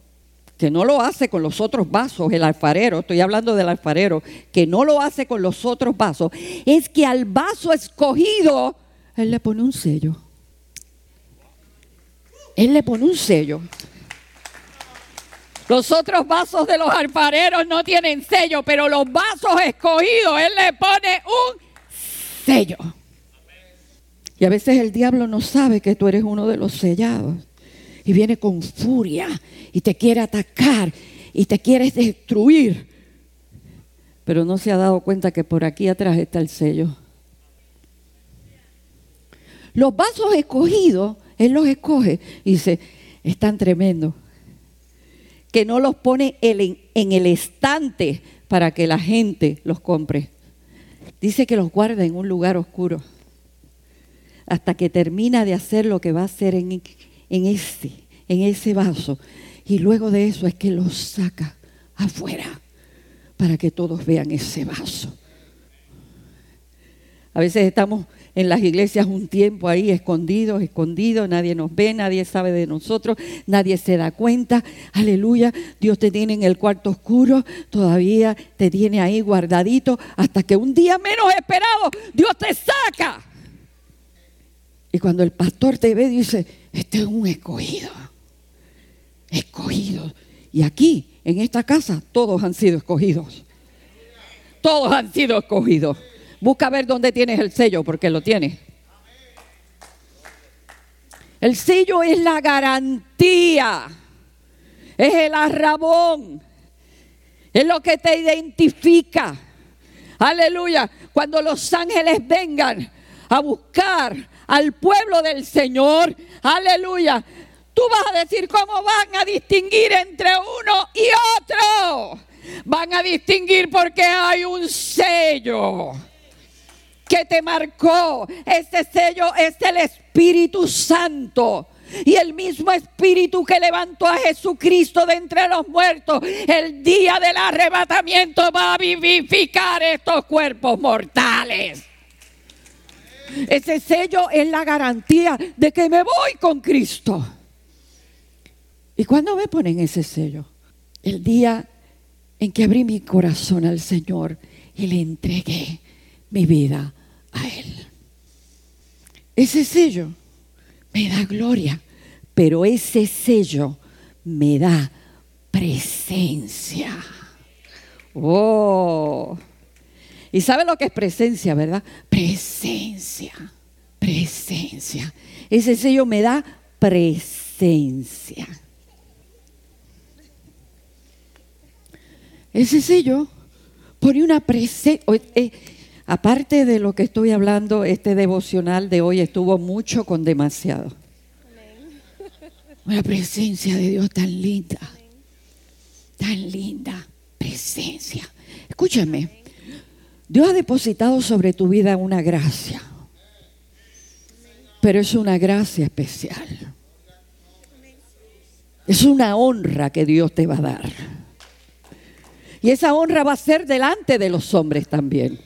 Speaker 1: que no lo hace con los otros vasos, el alfarero, estoy hablando del alfarero, que no lo hace con los otros vasos, es que al vaso escogido, Él le pone un sello. Él le pone un sello. Los otros vasos de los alfareros no tienen sello, pero los vasos escogidos, Él le pone un sello. Y a veces el diablo no sabe que tú eres uno de los sellados. Y viene con furia y te quiere atacar y te quiere destruir. Pero no se ha dado cuenta que por aquí atrás está el sello. Los vasos escogidos, Él los escoge y dice, están tremendos que no los pone en el estante para que la gente los compre. Dice que los guarda en un lugar oscuro hasta que termina de hacer lo que va a hacer en, en, ese, en ese vaso. Y luego de eso es que los saca afuera para que todos vean ese vaso. A veces estamos en las iglesias un tiempo ahí escondidos, escondidos, nadie nos ve, nadie sabe de nosotros, nadie se da cuenta. Aleluya, Dios te tiene en el cuarto oscuro, todavía te tiene ahí guardadito, hasta que un día menos esperado Dios te saca. Y cuando el pastor te ve, dice, este es un escogido, escogido. Y aquí, en esta casa, todos han sido escogidos. Todos han sido escogidos. Busca ver dónde tienes el sello, porque lo tienes. El sello es la garantía, es el arrabón, es lo que te identifica. Aleluya. Cuando los ángeles vengan a buscar al pueblo del Señor, aleluya. Tú vas a decir cómo van a distinguir entre uno y otro. Van a distinguir porque hay un sello que te marcó. Ese sello es el Espíritu Santo. Y el mismo Espíritu que levantó a Jesucristo de entre los muertos, el día del arrebatamiento va a vivificar estos cuerpos mortales. Ese sello es la garantía de que me voy con Cristo. ¿Y cuándo me ponen ese sello? El día en que abrí mi corazón al Señor y le entregué mi vida a Él. Ese sello me da gloria, pero ese sello me da presencia. Oh. ¿Y sabe lo que es presencia, verdad? Presencia, presencia. Ese sello me da presencia. Ese sello pone una presencia. Eh, Aparte de lo que estoy hablando, este devocional de hoy estuvo mucho con demasiado. Una presencia de Dios tan linda, tan linda presencia. Escúchame, Dios ha depositado sobre tu vida una gracia, pero es una gracia especial. Es una honra que Dios te va a dar. Y esa honra va a ser delante de los hombres también.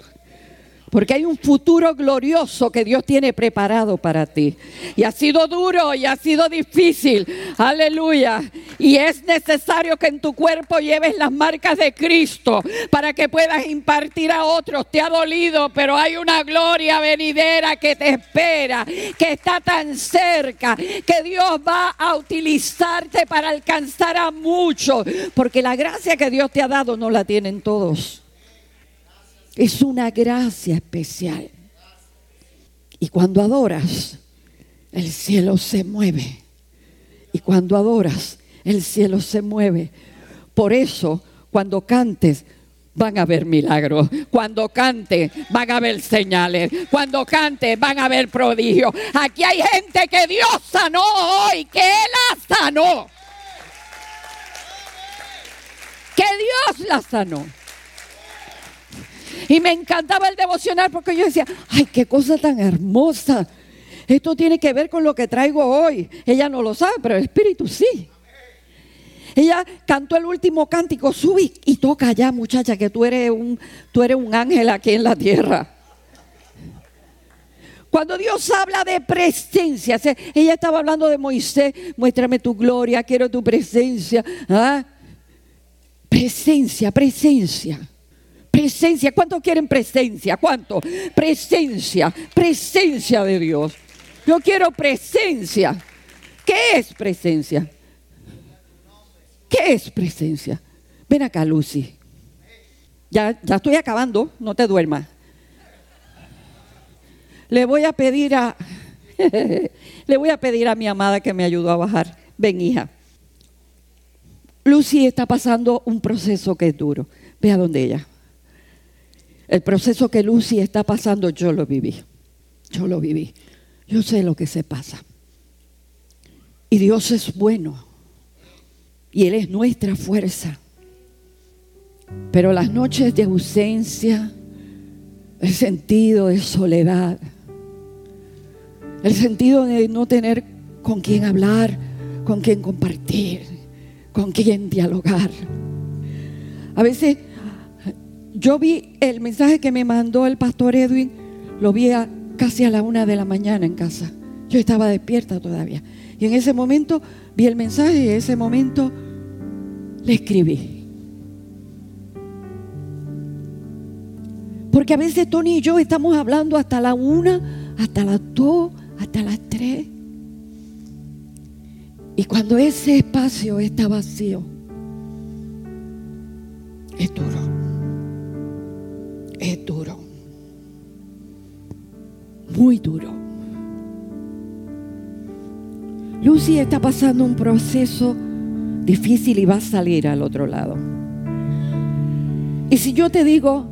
Speaker 1: Porque hay un futuro glorioso que Dios tiene preparado para ti. Y ha sido duro y ha sido difícil. Aleluya. Y es necesario que en tu cuerpo lleves las marcas de Cristo para que puedas impartir a otros. Te ha dolido, pero hay una gloria venidera que te espera, que está tan cerca, que Dios va a utilizarte para alcanzar a muchos. Porque la gracia que Dios te ha dado no la tienen todos. Es una gracia especial. Y cuando adoras, el cielo se mueve. Y cuando adoras, el cielo se mueve. Por eso, cuando cantes, van a haber milagros. Cuando cante, van a haber señales. Cuando cante, van a haber prodigios. Aquí hay gente que Dios sanó hoy, que Él la sanó. Que Dios la sanó. Y me encantaba el devocional porque yo decía, ay, qué cosa tan hermosa. Esto tiene que ver con lo que traigo hoy. Ella no lo sabe, pero el Espíritu sí. Ella cantó el último cántico, sube y toca ya, muchacha, que tú eres un, tú eres un ángel aquí en la tierra. Cuando Dios habla de presencia, ella estaba hablando de Moisés, muéstrame tu gloria, quiero tu presencia. ¿Ah? Presencia, presencia. Presencia, ¿cuántos quieren presencia? ¿Cuánto? Presencia, presencia de Dios. Yo quiero presencia. ¿Qué es presencia? ¿Qué es presencia? Ven acá, Lucy. Ya, ya estoy acabando, no te duermas. Le voy a pedir a le voy a pedir a mi amada que me ayudó a bajar. Ven, hija. Lucy está pasando un proceso que es duro. Ve a donde ella. El proceso que Lucy está pasando, yo lo viví. Yo lo viví. Yo sé lo que se pasa. Y Dios es bueno. Y Él es nuestra fuerza. Pero las noches de ausencia, el sentido de soledad, el sentido de no tener con quién hablar, con quién compartir, con quién dialogar. A veces yo vi el mensaje que me mandó el pastor Edwin, lo vi casi a la una de la mañana en casa. Yo estaba despierta todavía. Y en ese momento vi el mensaje y en ese momento le escribí. Porque a veces Tony y yo estamos hablando hasta la una, hasta las dos, hasta las tres. Y cuando ese espacio está vacío, es duro es duro. Muy duro. Lucy está pasando un proceso difícil y va a salir al otro lado. Y si yo te digo,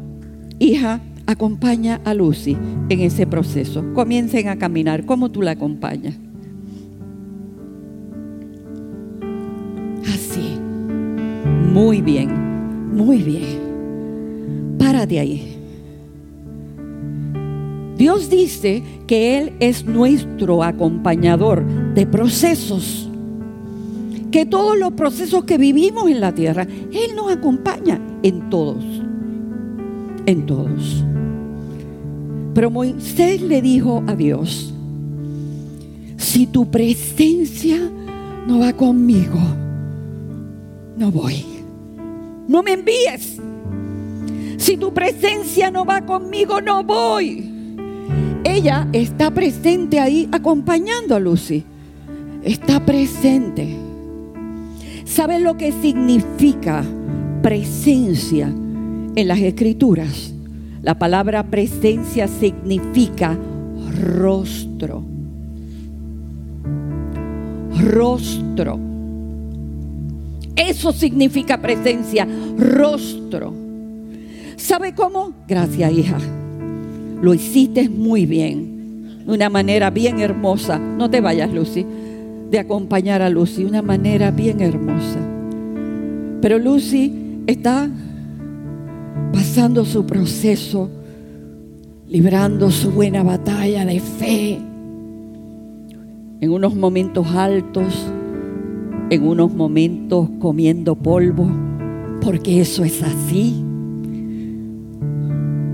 Speaker 1: hija, acompaña a Lucy en ese proceso, comiencen a caminar, ¿cómo tú la acompañas? Así. Muy bien, muy bien. Párate ahí. Dios dice que Él es nuestro acompañador de procesos. Que todos los procesos que vivimos en la tierra, Él nos acompaña en todos. En todos. Pero Moisés le dijo a Dios, si tu presencia no va conmigo, no voy. No me envíes. Si tu presencia no va conmigo, no voy ella está presente ahí acompañando a Lucy. Está presente. ¿Saben lo que significa presencia en las escrituras? La palabra presencia significa rostro. Rostro. Eso significa presencia, rostro. ¿Sabe cómo? Gracias, hija. Lo hiciste muy bien, de una manera bien hermosa. No te vayas, Lucy, de acompañar a Lucy, una manera bien hermosa. Pero Lucy está pasando su proceso, librando su buena batalla de fe, en unos momentos altos, en unos momentos comiendo polvo, porque eso es así.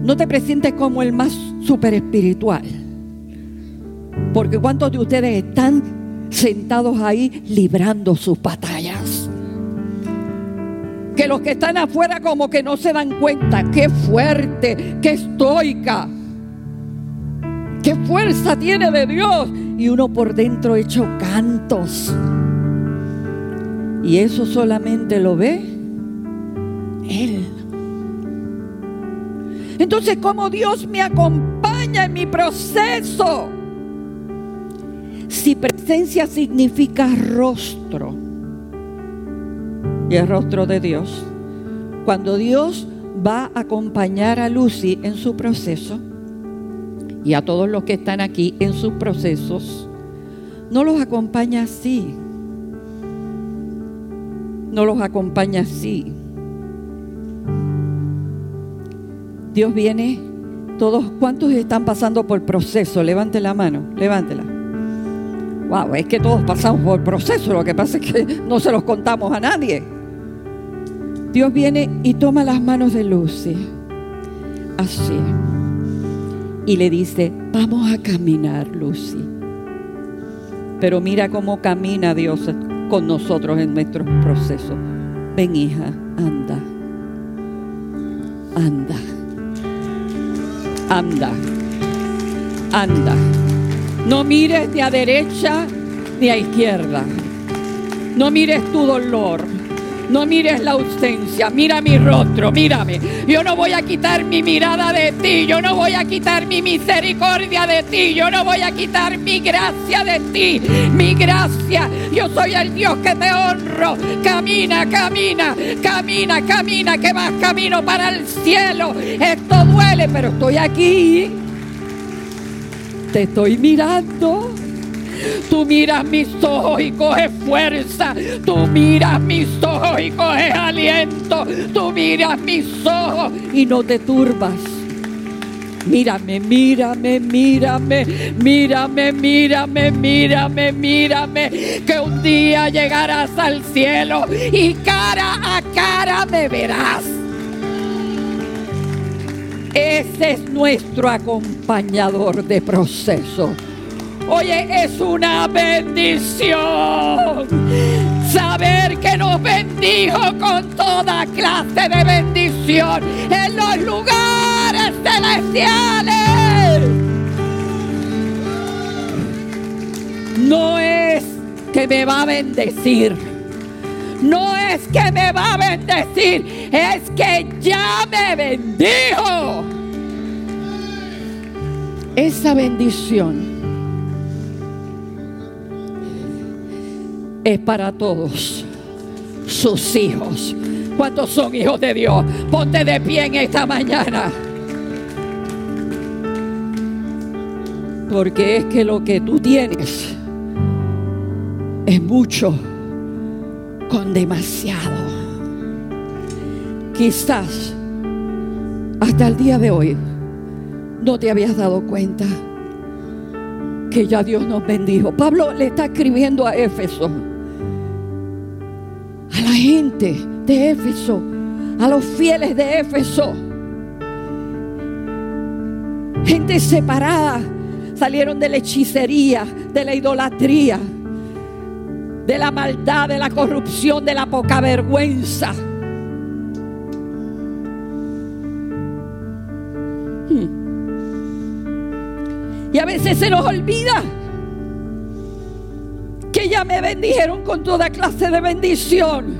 Speaker 1: No te presentes como el más super espiritual, porque ¿cuántos de ustedes están sentados ahí librando sus batallas? Que los que están afuera como que no se dan cuenta, qué fuerte, qué estoica, qué fuerza tiene de Dios. Y uno por dentro hecho cantos. Y eso solamente lo ve Él. Entonces, ¿cómo Dios me acompaña en mi proceso? Si presencia significa rostro, y el rostro de Dios, cuando Dios va a acompañar a Lucy en su proceso, y a todos los que están aquí en sus procesos, no los acompaña así. No los acompaña así. Dios viene, todos, ¿cuántos están pasando por proceso? Levante la mano, levántela. Wow, es que todos pasamos por proceso, lo que pasa es que no se los contamos a nadie. Dios viene y toma las manos de Lucy, así, y le dice, vamos a caminar, Lucy. Pero mira cómo camina Dios con nosotros en nuestros procesos. Ven hija, anda, anda anda, anda. No mires ni a derecha ni a izquierda. No mires tu dolor. No mires la ausencia, mira mi rostro, mírame. Yo no voy a quitar mi mirada de ti, yo no voy a quitar mi misericordia de ti, yo no voy a quitar mi gracia de ti, mi gracia. Yo soy el Dios que te honro. Camina, camina, camina, camina, que vas camino para el cielo. Esto duele, pero estoy aquí. Te estoy mirando. Tú miras mis ojos y coges fuerza. Tú miras mis ojos y coges aliento. Tú miras mis ojos y no te turbas. Mírame, mírame, mírame, mírame, mírame, mírame, mírame, que un día llegarás al cielo y cara a cara me verás. Ese es nuestro acompañador de proceso. Oye, es una bendición saber que nos bendijo con toda clase de bendición en los lugares celestiales. No es que me va a bendecir. No es que me va a bendecir, es que ya me bendijo. Esa bendición es para todos sus hijos. ¿Cuántos son hijos de Dios? Ponte de pie en esta mañana. Porque es que lo que tú tienes es mucho con demasiado. Quizás hasta el día de hoy no te habías dado cuenta que ya Dios nos bendijo. Pablo le está escribiendo a Éfeso a la gente de Éfeso, a los fieles de Éfeso. Gente separada, salieron de la hechicería, de la idolatría, de la maldad, de la corrupción, de la poca vergüenza. Hmm. Y a veces se nos olvida que ya me bendijeron con toda clase de bendición.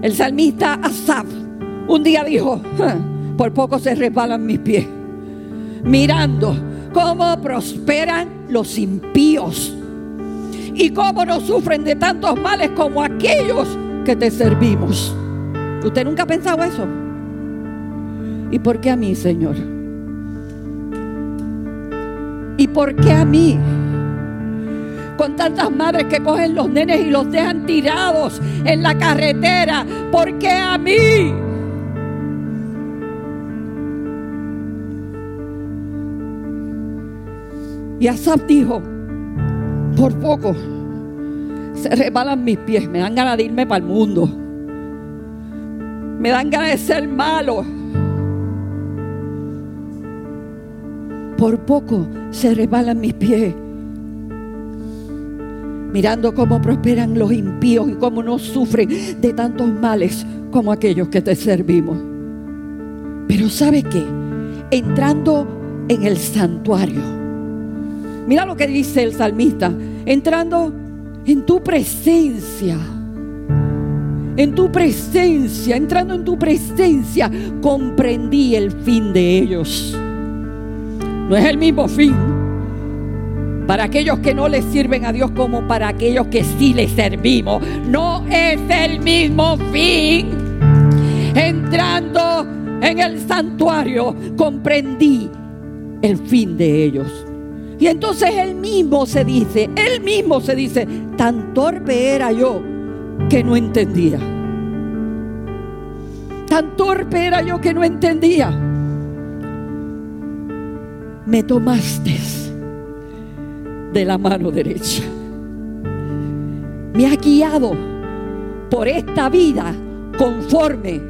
Speaker 1: El salmista Asaf un día dijo, por poco se resbalan mis pies, mirando cómo prosperan los impíos y cómo no sufren de tantos males como aquellos que te servimos. ¿Usted nunca ha pensado eso? ¿Y por qué a mí, Señor? ¿Y por qué a mí? con tantas madres que cogen los nenes y los dejan tirados en la carretera. ¿Por qué a mí? Y Asaf dijo, por poco se resbalan mis pies, me dan ganas de irme para el mundo. Me dan ganas de ser malo. Por poco se resbalan mis pies. Mirando cómo prosperan los impíos y cómo no sufren de tantos males como aquellos que te servimos. Pero ¿sabe qué? Entrando en el santuario Mira lo que dice el salmista, entrando en tu presencia. En tu presencia, entrando en tu presencia, comprendí el fin de ellos. No es el mismo fin para aquellos que no le sirven a Dios como para aquellos que sí le servimos. No es el mismo fin. Entrando en el santuario, comprendí el fin de ellos. Y entonces él mismo se dice, él mismo se dice, tan torpe era yo que no entendía. Tan torpe era yo que no entendía. Me tomaste de la mano derecha. Me has guiado por esta vida conforme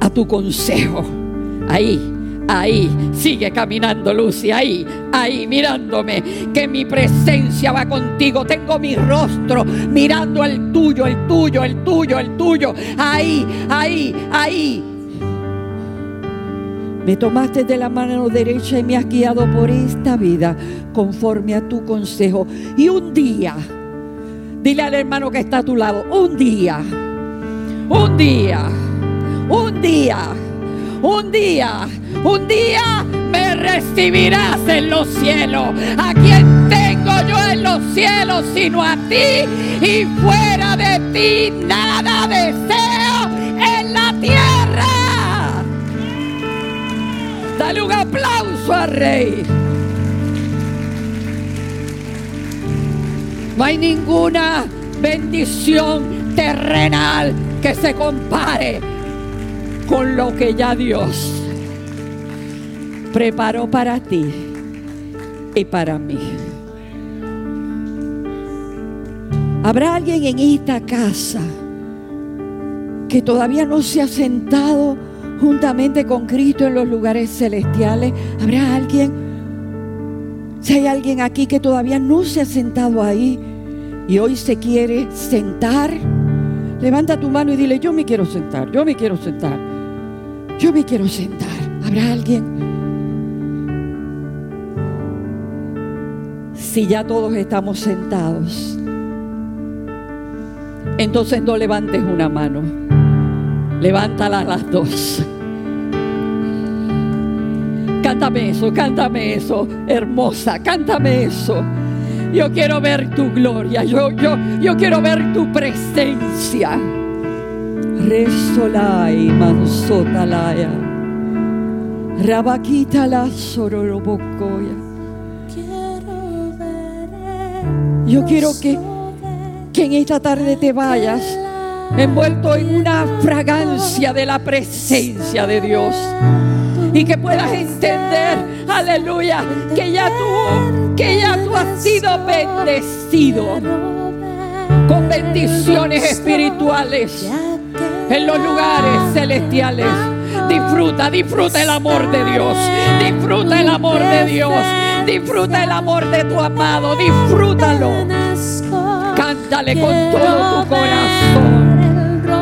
Speaker 1: a tu consejo. Ahí Ahí, sigue caminando Lucy, ahí, ahí, mirándome, que mi presencia va contigo. Tengo mi rostro mirando el tuyo, el tuyo, el tuyo, el tuyo. Ahí, ahí, ahí. Me tomaste de la mano derecha y me has guiado por esta vida conforme a tu consejo. Y un día, dile al hermano que está a tu lado, un día, un día, un día un día, un día me recibirás en los cielos. ¿A quien tengo yo en los cielos sino a ti? Y fuera de ti nada deseo en la tierra. Dale un aplauso al rey. No hay ninguna bendición terrenal que se compare con lo que ya Dios preparó para ti y para mí. Habrá alguien en esta casa que todavía no se ha sentado juntamente con Cristo en los lugares celestiales. Habrá alguien, si hay alguien aquí que todavía no se ha sentado ahí y hoy se quiere sentar, levanta tu mano y dile, yo me quiero sentar, yo me quiero sentar. Yo me quiero sentar. ¿Habrá alguien? Si ya todos estamos sentados, entonces no levantes una mano. Levántala a las dos. Cántame eso, cántame eso, hermosa, cántame eso. Yo quiero ver tu gloria, yo, yo, yo quiero ver tu presencia. Resolai mansotalaya. Rabaquita la sororobocoya. Yo quiero que, que en esta tarde te vayas envuelto en una fragancia de la presencia de Dios. Y que puedas entender, aleluya, que ya tú, que ya tú has sido bendecido con bendiciones espirituales en los lugares celestiales. Disfruta, disfruta el amor de Dios. Disfruta el amor de Dios. Disfruta el amor de tu amado. Disfrútalo. Cántale con todo tu corazón.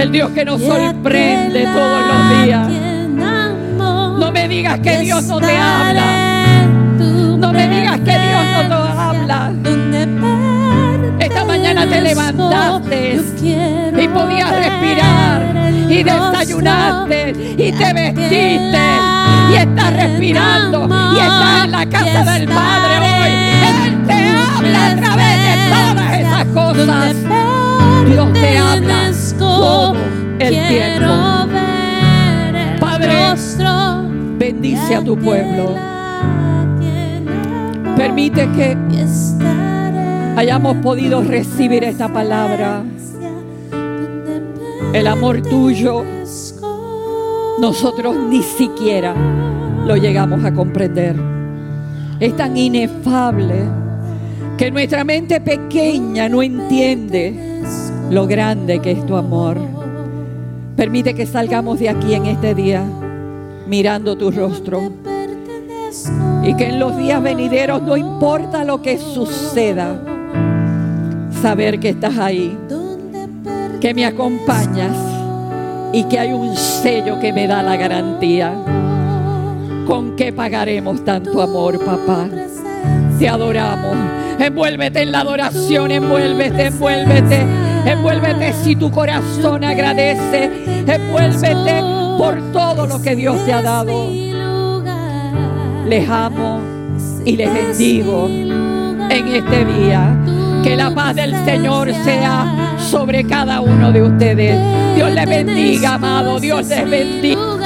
Speaker 1: El Dios que nos sorprende todos los días. No me digas que Dios no te habla. me digas que Dios no te habla. Esta mañana te levantaste y podías respirar y desayunaste y te vestiste y estás respirando y estás en la casa del Padre hoy. Él te habla a través de todas esas cosas. Dios te habla todo el tiempo. Padre, bendice a tu pueblo. Permite que hayamos podido recibir esta palabra. El amor tuyo, nosotros ni siquiera lo llegamos a comprender. Es tan inefable que nuestra mente pequeña no entiende lo grande que es tu amor. Permite que salgamos de aquí en este día mirando tu rostro y que en los días venideros, no importa lo que suceda, saber que estás ahí, que me acompañas y que hay un sello que me da la garantía. ¿Con qué pagaremos tanto amor, papá? Te adoramos. Envuélvete en la adoración, envuélvete, envuélvete, envuélvete si tu corazón agradece, envuélvete por todo lo que Dios te ha dado. Les amo y les bendigo en este día. Que la paz del Señor sea sobre cada uno de ustedes. Dios les bendiga, amado. Dios les bendiga.